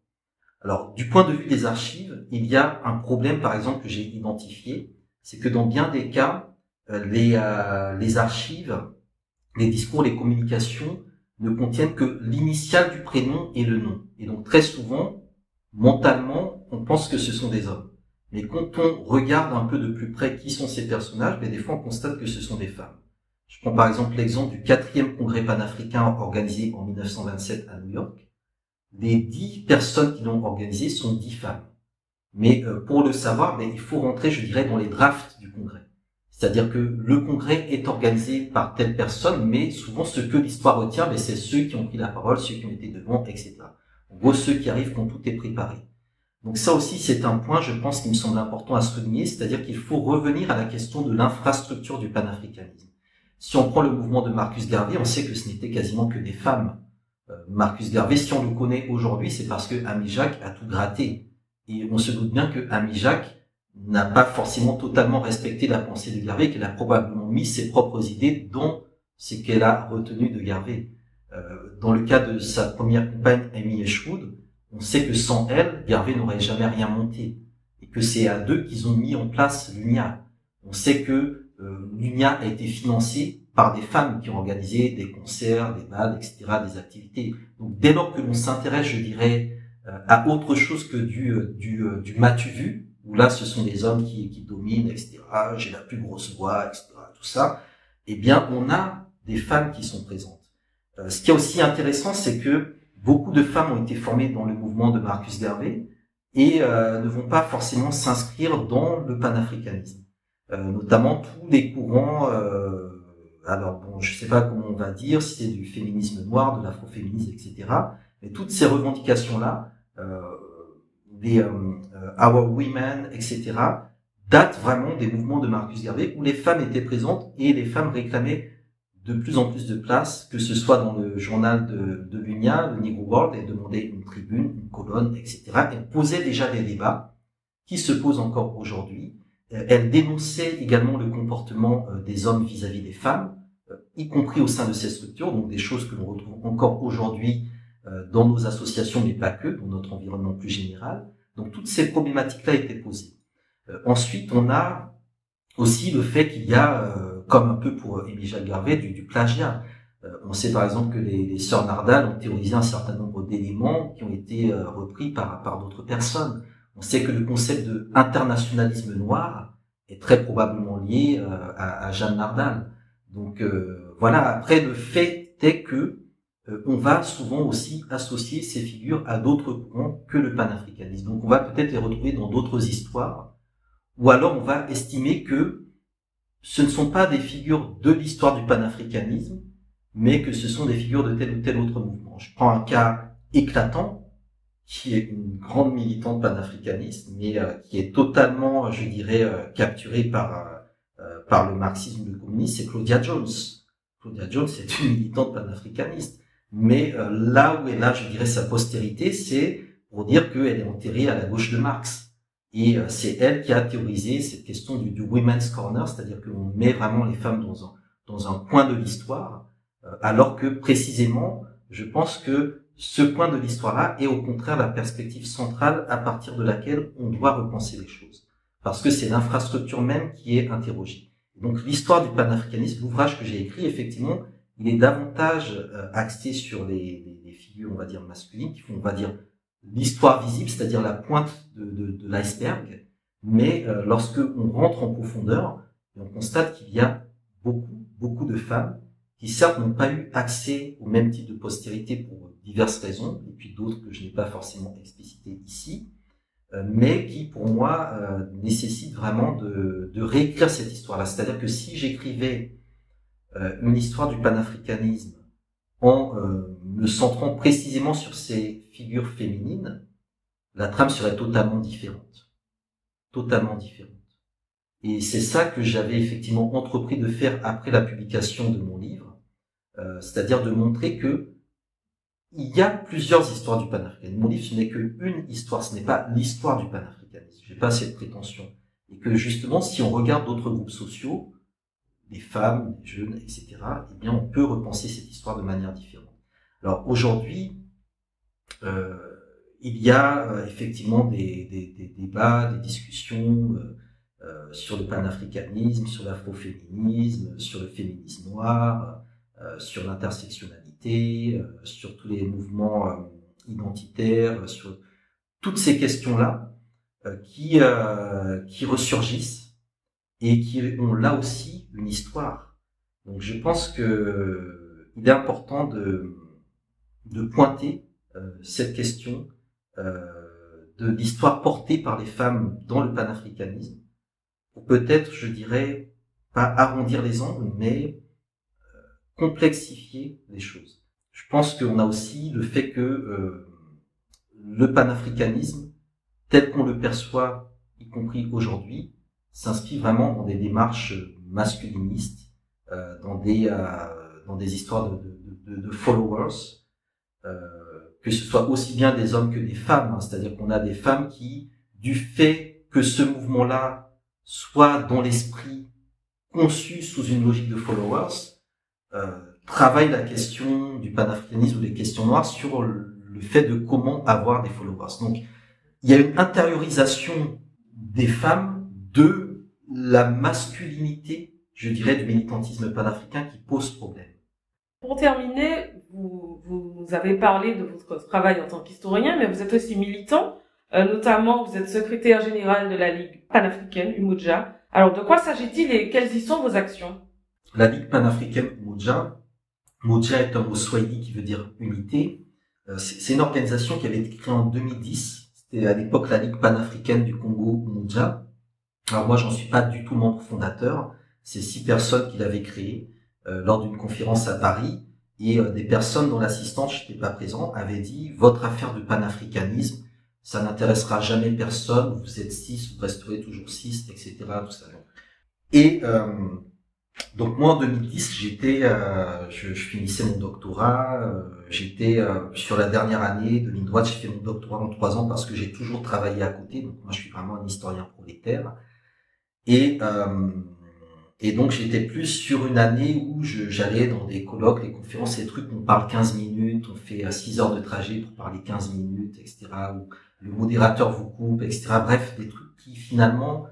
Alors, du point de vue des archives, il y a un problème, par exemple, que j'ai identifié, c'est que dans bien des cas, euh, les, euh, les archives, les discours, les communications ne contiennent que l'initiale du prénom et le nom. Et donc, très souvent, mentalement, on pense que ce sont des hommes. Mais quand on regarde un peu de plus près qui sont ces personnages, mais ben, des fois, on constate que ce sont des femmes. Je prends par exemple l'exemple du quatrième congrès panafricain organisé en 1927 à New York. Les dix personnes qui l'ont organisé sont dix femmes. Mais euh, pour le savoir, il faut rentrer, je dirais, dans les drafts du congrès. C'est-à-dire que le congrès est organisé par telle personne, mais souvent ce que l'histoire retient, c'est ceux qui ont pris la parole, ceux qui ont été devant, etc. En gros, ceux qui arrivent quand tout est préparé. Donc ça aussi, c'est un point, je pense, qui me semble important à souligner, c'est-à-dire qu'il faut revenir à la question de l'infrastructure du panafricanisme. Si on prend le mouvement de Marcus Garvey, on sait que ce n'était quasiment que des femmes. Euh, Marcus Garvey, si on le connaît aujourd'hui, c'est parce que Ami Jacques a tout gratté. Et on se doute bien que Ami Jacques n'a pas forcément totalement respecté la pensée de Garvey, qu'elle a probablement mis ses propres idées dans ce qu'elle a retenu de Garvey. Euh, dans le cas de sa première compagne, Amy Ashwood, on sait que sans elle, Garvey n'aurait jamais rien monté. Et que c'est à deux qu'ils ont mis en place l'UNIA. On sait que euh, l'UNIA a été financée par des femmes qui ont organisé des concerts, des balles, etc., des activités. Donc dès lors que l'on s'intéresse, je dirais, euh, à autre chose que du euh, du, du matu vu, où là ce sont des hommes qui, qui dominent, etc., j'ai la plus grosse voix, etc., tout ça, eh bien on a des femmes qui sont présentes. ce qui est aussi intéressant, c'est que beaucoup de femmes ont été formées dans le mouvement de Marcus Garvey et ne vont pas forcément s'inscrire dans le panafricanisme. Euh, notamment tous les courants, euh, alors bon, je sais pas comment on va dire, si c'est du féminisme noir, de l'afroféminisme, etc. Mais toutes ces revendications-là, euh, les euh, Our Women, etc., datent vraiment des mouvements de Marcus Garvey où les femmes étaient présentes et les femmes réclamaient de plus en plus de place, que ce soit dans le journal de, de l'UNIA, le Negro World, et demandaient une tribune, une colonne, etc. Elles posaient déjà des débats qui se posent encore aujourd'hui elle dénonçait également le comportement euh, des hommes vis-à-vis des femmes, euh, y compris au sein de ces structures, donc des choses que l'on retrouve encore aujourd'hui dans nos associations, mais pas que, dans notre environnement plus général. Donc toutes ces problématiques-là étaient posées. ensuite, on a aussi le fait qu'il y a, comme un peu pour Émile Jacques Garvey, du, plagiat. on sait par exemple que les, sœurs Nardal ont théorisé un certain nombre d'éléments qui ont été repris par d'autres personnes. On sait que le concept de internationalisme noir est très probablement lié euh, à, Jeanne Nardal. Donc euh, voilà, après le fait est que euh, on va souvent aussi associer ces figures à d'autres courants que le panafricanisme. Donc on va peut-être les retrouver dans d'autres histoires, ou alors on va estimer que ce ne sont pas des figures de l'histoire du panafricanisme, mais que ce sont des figures de tel ou tel autre mouvement. Je prends un cas éclatant, qui est une grande militante panafricaniste, mais euh, qui est totalement, je dirais, euh, capturée par euh, par le marxisme, le communisme, c'est Claudia Jones. Claudia Jones est une militante panafricaniste, mais là où est là, je dirais, sa postérité, c'est pour dire qu'elle est enterrée à la gauche de Marx. Et c'est elle qui a théorisé cette question du, du women's corner, c'est-à-dire qu'on met vraiment les femmes dans un, dans un point de l'histoire, alors que précisément, je pense que ce point de l'histoire-là est au contraire la perspective centrale à partir de laquelle on doit repenser les choses. Parce que c'est l'infrastructure même qui est interrogée. Donc l'histoire du panafricanisme, l'ouvrage que j'ai écrit, effectivement, il est davantage euh, axé sur les, figures, on va dire, masculines, qui font, on va dire, l'histoire visible, c'est-à-dire la pointe de, l'iceberg. Mais euh, lorsque on rentre en profondeur, on constate qu'il y a beaucoup, beaucoup de femmes qui certes n'ont pas eu accès au même type de postérité pour diverses raisons, et puis d'autres que je n'ai pas forcément explicitées ici, euh, mais qui pour moi euh, nécessitent vraiment de, de réécrire cette histoire-là. C'est-à-dire que si j'écrivais euh, une histoire du panafricanisme en me centrant précisément sur ces figures féminines, la trame serait totalement différente. Totalement différente. Et c'est ça que j'avais effectivement entrepris de faire après la publication de mon livre, c'est-à-dire de montrer que il y a plusieurs histoires du panafricanisme. Mon livre, ce n'est qu'une histoire, ce n'est pas l'histoire du panafricanisme. J'ai pas cette prétention. Et que justement, si on regarde d'autres groupes sociaux, les femmes, les jeunes, etc., eh bien, on peut repenser cette histoire de manière différente. Alors aujourd'hui, euh, il y a euh, effectivement des, des, des, débats, des discussions euh, euh sur le panafricanisme, sur l'afroféminisme, sur le féminisme noir, euh, sur l'intersectionnalité, euh, sur tous les mouvements identitaires, sur toutes ces questions-là qui, qui ressurgissent et qui ont là aussi une histoire. Donc je pense que il est important de, de pointer cette question euh, de l'histoire portée par les femmes dans le panafricanisme, pour peut-être, je dirais, pas arrondir les angles, mais euh, complexifier les choses. Je pense qu'on a aussi le fait que euh, le panafricanisme, tel qu'on le perçoit, y compris aujourd'hui, s'inscrit vraiment dans des démarches masculinistes, euh, dans des dans des histoires de, de, de, de followers. Euh, que ce soit aussi bien des hommes que des femmes. Hein. C'est-à-dire qu'on a des femmes qui, du fait que ce mouvement-là soit dans l'esprit conçu sous une logique de followers, euh, travaillent la question du panafricanisme ou des questions noires sur le fait de comment avoir des followers. Donc, il y a une intériorisation des femmes de la masculinité, je dirais, du militantisme panafricain qui pose problème.
Pour terminer, vous, vous avez parlé de votre travail en tant qu'historien, mais vous êtes aussi militant. Euh, notamment, vous êtes secrétaire général de la Ligue panafricaine, Umoja. Alors, de quoi s'agit-il et quelles y sont vos actions?
La Ligue panafricaine Umoja, Umoja est un mot swahili qui veut dire unité. Euh, c'est une organisation qui avait été créée en 2010. C'était à l'époque la Ligue panafricaine du Congo Umoja. Alors moi, j'en suis pas du tout membre fondateur. C'est six personnes qui l'avaient créée. Euh, lors d'une conférence à Paris et euh, des personnes dont l'assistante, je pas présent, avait dit votre affaire de panafricanisme, ça n'intéressera jamais personne, vous êtes six, vous resterez toujours six, etc. Tout ça. Et euh, donc moi en 2010, j'étais, euh, je, je, finissais mon doctorat, euh, j'étais euh, sur la dernière année de ligne droite, j'ai fait mon doctorat en trois ans parce que j'ai toujours travaillé à côté, donc moi je suis vraiment un historien prolétaire. Et et donc j'étais plus sur une année où j'allais dans des colloques, des conférences, ces trucs, on parle 15 minutes, on fait 6 euh, heures de trajet pour parler 15 minutes, etc. Où le modérateur vous coupe, etc. Bref, des trucs qui finalement,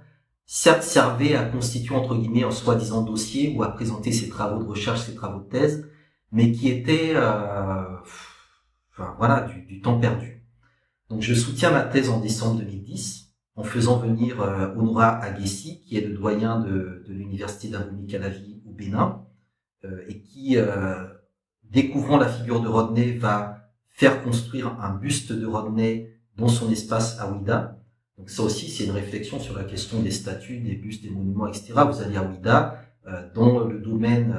certes servaient à constituer entre guillemets un soi-disant dossier ou à présenter ses travaux de recherche, ses travaux de thèse, mais qui étaient, euh, enfin, voilà, du, du temps perdu. Donc je soutiens ma thèse en décembre 2010 en faisant venir euh, Honora qui est le doyen de, de l'université d'Abomey Calavi au Bénin, euh, et qui, euh, découvrant la figure de Rodney, va faire construire un buste de Rodney dans son espace à Ouida. Donc ça aussi, c'est une réflexion sur la question des statues, des bustes, des monuments, etc. Vous allez à Ouida, dans le domaine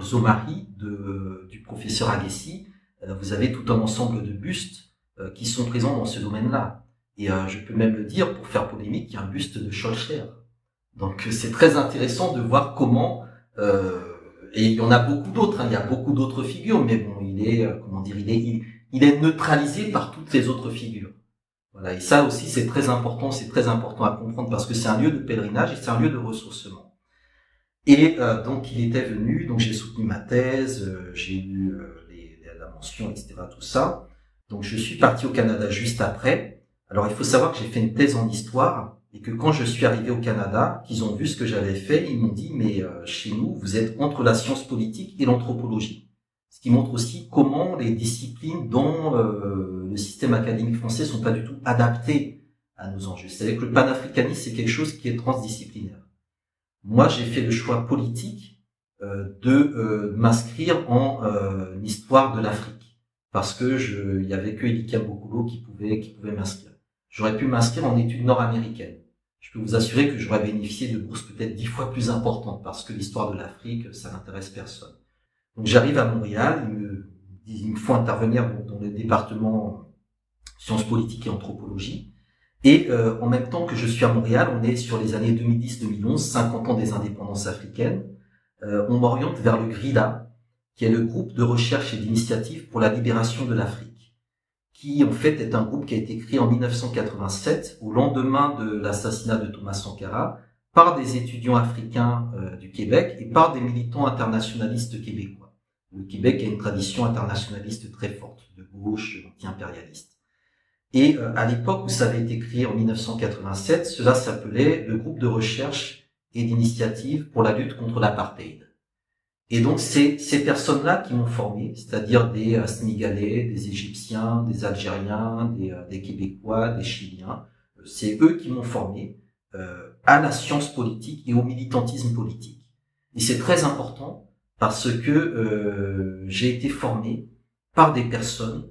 Zomari de, du professeur Aguessi, vous avez tout un ensemble de bustes qui sont présents dans ce domaine-là. Et euh, je peux même le dire, pour faire polémique, il y a un buste de Scholcher. Donc c'est très intéressant de voir comment, euh, et il y en a beaucoup d'autres, hein, il y a beaucoup d'autres figures, mais bon, il est, euh, comment dire, il est, il, est neutralisé par toutes les autres figures. Voilà, et ça aussi c'est très important, c'est très important à comprendre parce que c'est un lieu de pèlerinage et c'est un lieu de ressourcement. Et euh, donc il était venu, donc j'ai soutenu ma thèse, euh, j'ai lu les, la mention, etc., tout ça. Donc je suis parti au Canada juste après. Alors il faut savoir que j'ai fait une thèse en histoire et que quand je suis arrivé au Canada, qu'ils ont vu ce que j'avais fait, ils m'ont dit mais euh, chez nous vous êtes entre la science politique et l'anthropologie. Ce qui montre aussi comment les disciplines dans euh, le système académique français sont pas du tout adaptées à nos enjeux. C'est-à-dire que le panafricanisme c'est quelque chose qui est transdisciplinaire. Moi j'ai fait le choix politique euh, de m'inscrire en histoire de l'Afrique parce que je, il y avait que Elika Bokulo qui pouvait qui pouvait m'inscrire j'aurais pu m'inscrire en études nord-américaines. Je peux vous assurer que j'aurais bénéficié de bourses peut-être dix fois plus importantes parce que l'histoire de l'Afrique, ça n'intéresse personne. Donc j'arrive à Montréal, il me, il me faut intervenir dans, le département sciences politiques et anthropologie. Et euh, en même temps que je suis à Montréal, on est sur les années 2010-2011, 50 ans des indépendances africaines. Euh, on m'oriente vers le GRIDA, qui est le groupe de recherche et d'initiative pour la libération de l'Afrique, qui en fait est un groupe qui a été créé en 1987 au lendemain de l'assassinat de Thomas Sankara par des étudiants africains euh, du Québec et par des militants internationalistes québécois. Le Québec a une tradition internationaliste très forte, de gauche, anti-impérialiste. Et euh, à l'époque où ça avait été créé en 1987, cela s'appelait le groupe de recherche et d'initiative pour la lutte contre l'apartheid. Et donc c'est ces personnes-là qui m'ont formé, c'est-à-dire des euh, Sénégalais, des Égyptiens, des Algériens, des, des Québécois, des Chiliens. C'est eux qui m'ont formé euh, à la science politique et au militantisme politique. Et c'est très important parce que euh, j'ai été formé par des personnes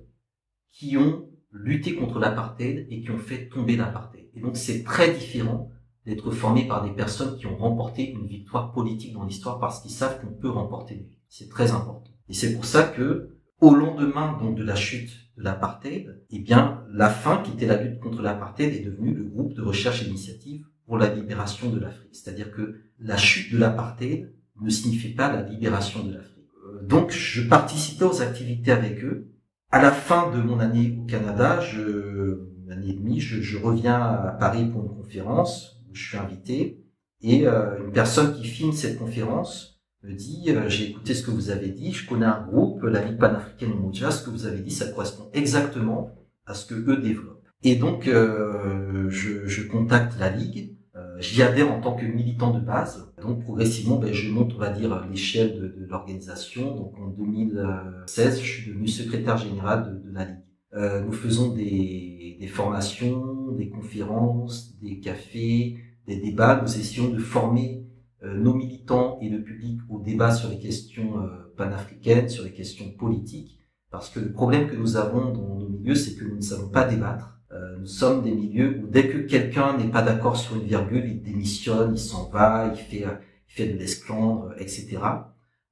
qui ont lutté contre l'apartheid et qui ont fait tomber l'apartheid. Et donc c'est très différent d'être formé par des personnes qui ont remporté une victoire politique dans l'histoire parce qu'ils savent qu'on peut remporter des. C'est très important. Et c'est pour ça que au lendemain donc de la chute de l'apartheid, eh bien la fin qui était la lutte contre l'apartheid est devenue le groupe de recherche et pour la libération de l'Afrique. C'est-à-dire que la chute de l'apartheid ne signifie pas la libération de l'Afrique. Euh, donc, je participais aux activités avec eux. À la fin de mon année au Canada, je, une année et demie, je, je reviens à Paris pour une conférence où je suis invité et euh, une personne qui filme cette conférence me dit euh, j'ai écouté ce que vous avez dit, je connais un groupe, la Ligue panafricaine Moja, ce que vous avez dit, ça correspond exactement à ce que eux développent. Et donc euh, je, je, contacte la Ligue J'y adhère en tant que militant de base. Donc progressivement, ben, je monte, on va dire, l'échelle de, de l'organisation. Donc en 2016, je suis devenu secrétaire général de, de la Ligue. Euh, nous faisons des, des, formations, des conférences, des cafés, des débats. Nous essayons de former euh, nos militants et le public au débat sur les questions euh, panafricaines, sur les questions politiques. Parce que le problème que nous avons dans nos milieux, c'est que nous ne savons pas débattre nous sommes des milieux où dès que quelqu'un n'est pas d'accord sur une virgule, il démissionne, il s'en va, il fait, il fait de l'esclandre, etc.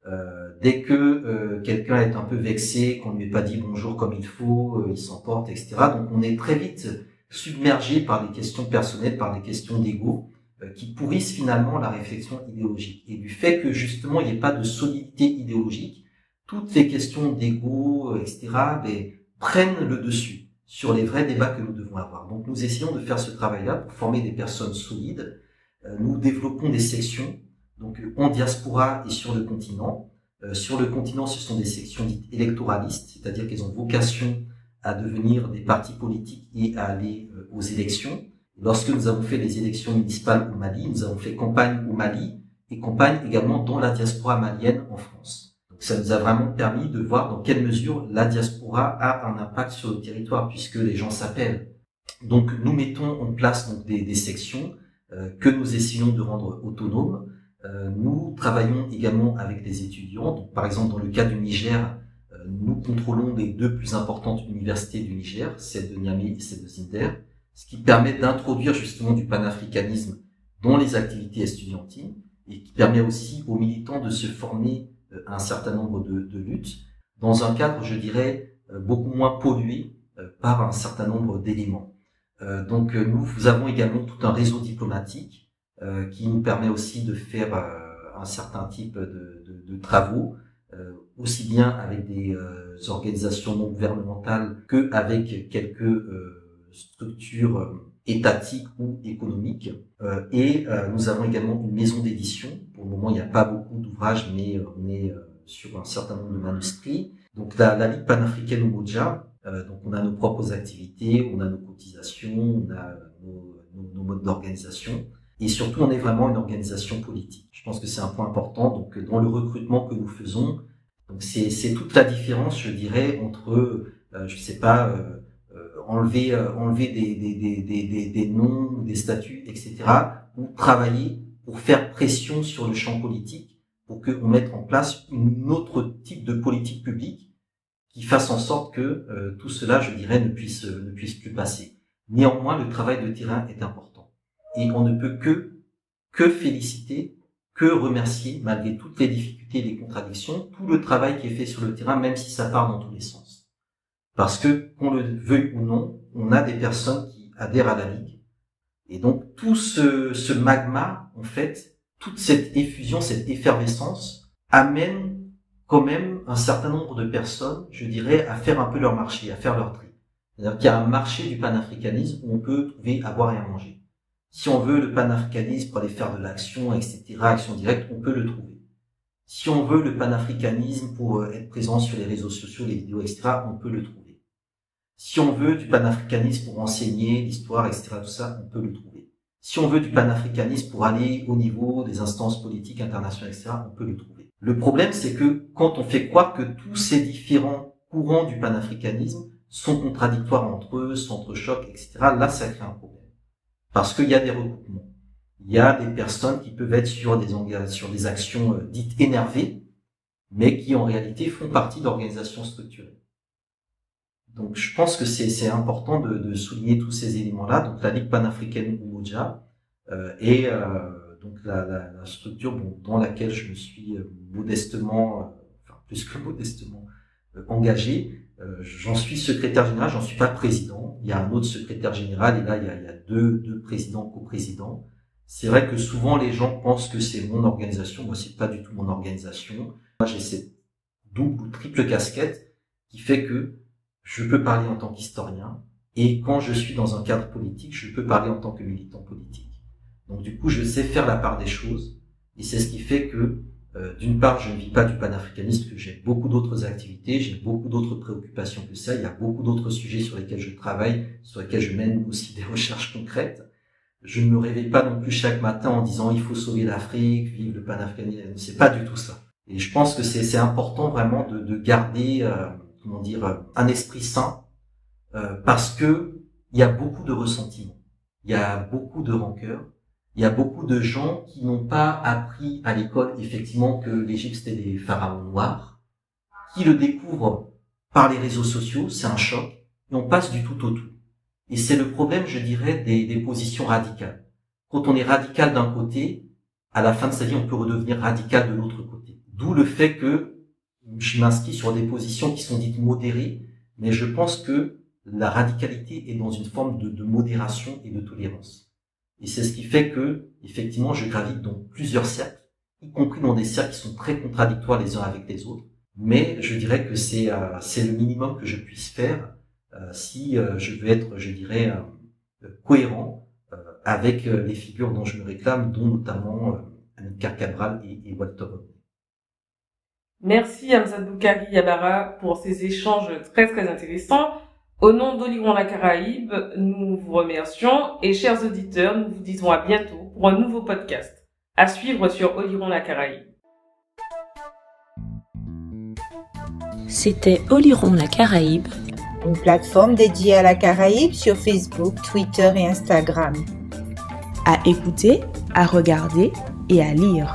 Euh, dès que euh, quelqu'un est un peu vexé, qu'on lui ait pas dit bonjour comme il faut, il s'emporte, etc. Donc on est très vite submergé par des questions personnelles, par des questions d'ego, qui pourrissent finalement la réflexion idéologique. Et du fait que justement il n'y ait pas de solidité idéologique, toutes les questions d'ego, etc., ben, prennent le dessus sur les vrais débats que nous devons avoir. Donc nous essayons de faire ce travail-là pour former des personnes solides. Euh, nous développons des sections, donc en diaspora et sur le continent. Euh, sur le continent, ce sont des sections dites électoralistes, c'est-à-dire qu'elles ont vocation à devenir des partis politiques et à aller euh, aux élections. Lorsque nous avons fait les élections municipales au Mali, nous avons fait campagne au Mali et campagne également dans la diaspora malienne en France ça nous a vraiment permis de voir dans quelle mesure la diaspora a un impact sur le territoire, puisque les gens s'appellent. Donc nous mettons en place donc, des, sections euh, que nous essayons de rendre autonomes. Euh, nous travaillons également avec des étudiants. Donc, par exemple, dans le cas du Niger, euh, nous contrôlons les deux plus importantes universités du Niger, celle de Niamey et celle de Zinder, ce qui permet d'introduire justement du panafricanisme dans les activités estudiantines et qui permet aussi aux militants de se former un certain nombre de, de, luttes dans un cadre, je dirais, euh, beaucoup moins pollué euh, par un certain nombre d'éléments. Donc nous avons également tout un réseau diplomatique qui nous permet aussi de faire un certain type de, de, de travaux, aussi bien avec des organisations non gouvernementales que avec quelques structures étatique ou économique. Euh, et euh, nous avons également une maison d'édition. Pour moment, il n'y a pas beaucoup d'ouvrages, mais euh, on est sur un certain nombre de manuscrits. Donc la, Ligue panafricaine Umoja, donc on a nos propres activités, on a nos cotisations, on a nos, nos, modes d'organisation. Et surtout, on est vraiment une organisation politique. Je pense que c'est un point important. Donc, dans le recrutement que nous faisons, c'est toute la différence, je dirais, entre, euh, je sais pas, enlever, euh, enlever des, des, des, des, des noms, des statuts, etc., ou travailler pour faire pression sur le champ politique pour qu'on mette en place une autre type de politique publique qui fasse en sorte que euh, tout cela, je dirais, ne puisse, ne puisse plus passer. Néanmoins, le travail de terrain est important. Et on ne peut que, que féliciter, que remercier, malgré toutes les difficultés et les contradictions, tout le travail qui est fait sur le terrain, même si ça part dans tous les sens. Parce que, qu'on le veuille ou non, on a des personnes qui adhèrent à la Ligue. Et donc, tout ce, magma, en fait, toute cette effusion, cette effervescence, amène quand même un certain nombre de personnes, je dirais, à faire un peu leur marché, à faire leur tri. C'est-à-dire qu'il y a un marché du panafricanisme où on peut trouver à boire et à manger. Si on veut le panafricanisme pour aller faire de l'action, etc., action directe, on peut le trouver. Si on veut le panafricanisme pour euh, être présent sur les réseaux sociaux, les vidéos, etc., on peut le trouver. Si on veut du panafricanisme pour enseigner l'histoire, etc., tout ça, on peut le trouver. Si on veut du panafricanisme pour aller au niveau des instances politiques internationales, etc., on peut le trouver. Le problème, c'est que quand on fait croire que tous ces différents courants du panafricanisme sont contradictoires entre eux, s'entrechoquent, etc., là, ça crée un problème. Parce qu'il y a des recoupements. Il y a des personnes qui peuvent être sur des, sur des actions euh, dites énervées, mais qui en réalité font partie d'organisations structurées. Donc je pense que c'est important de, de, souligner tous ces éléments-là. Donc la Ligue panafricaine Umoja euh, et euh, donc la, la, la structure bon, dans laquelle je me suis euh, modestement, euh, enfin plus que modestement, engagé. j'en suis secrétaire général, j'en suis pas président. Il y a un autre secrétaire général et là il y a, il y a deux, deux présidents, coprésidents. C'est vrai que souvent les gens pensent que c'est mon organisation. Moi, c'est pas du tout mon organisation. Moi, j'ai cette double ou triple casquette qui fait que je peux parler en tant qu'historien et quand je suis dans un cadre politique, je peux parler en tant que militant politique. Donc du coup, je sais faire la part des choses et c'est ce qui fait que euh, d'une part, je ne vis pas du panafricanisme, que j'ai beaucoup d'autres activités, j'ai beaucoup d'autres préoccupations que ça. Il y a beaucoup d'autres sujets sur lesquels je travaille, sur lesquels je mène aussi des recherches concrètes. Je ne me réveille pas non plus chaque matin en disant il faut sauver l'Afrique, vive le panafricanisme. C'est pas du tout ça. Et je pense que c'est important vraiment de, de garder, euh, comment dire, un esprit sain, euh, parce que il y a beaucoup de ressentiments, il y a beaucoup de rancœur, il y a beaucoup de gens qui n'ont pas appris à l'école effectivement que l'Égypte c'était des pharaons noirs, qui le découvrent par les réseaux sociaux, c'est un choc, et on passe du tout au tout. Et c'est le problème, je dirais, des, des, positions radicales. Quand on est radical d'un côté, à la fin de sa vie, on peut redevenir radical de l'autre côté. D'où le fait que m'inscris sur des positions qui sont dites modérées, mais je pense que la radicalité est dans une forme de, de modération et de tolérance. Et c'est ce qui fait que, effectivement, je gravite dans plusieurs cercles, y compris dans des cercles qui sont très contradictoires les uns avec les autres. Mais je dirais que c'est euh, le minimum que je puisse faire euh, si euh, je veux être, je dirais, euh, cohérent avec les figures dont je me réclame, dont notamment Annika Cabral et, et Walter
Merci Hamza Boukari Yabara pour ces échanges très très intéressants. Au nom d'Oliron la Caraïbe, nous vous remercions et chers auditeurs, nous vous disons à bientôt pour un nouveau podcast. À suivre sur Oliron la Caraïbe.
C'était Oliron la Caraïbe
une plateforme dédiée à la Caraïbe sur Facebook, Twitter et Instagram.
À écouter, à regarder et à lire.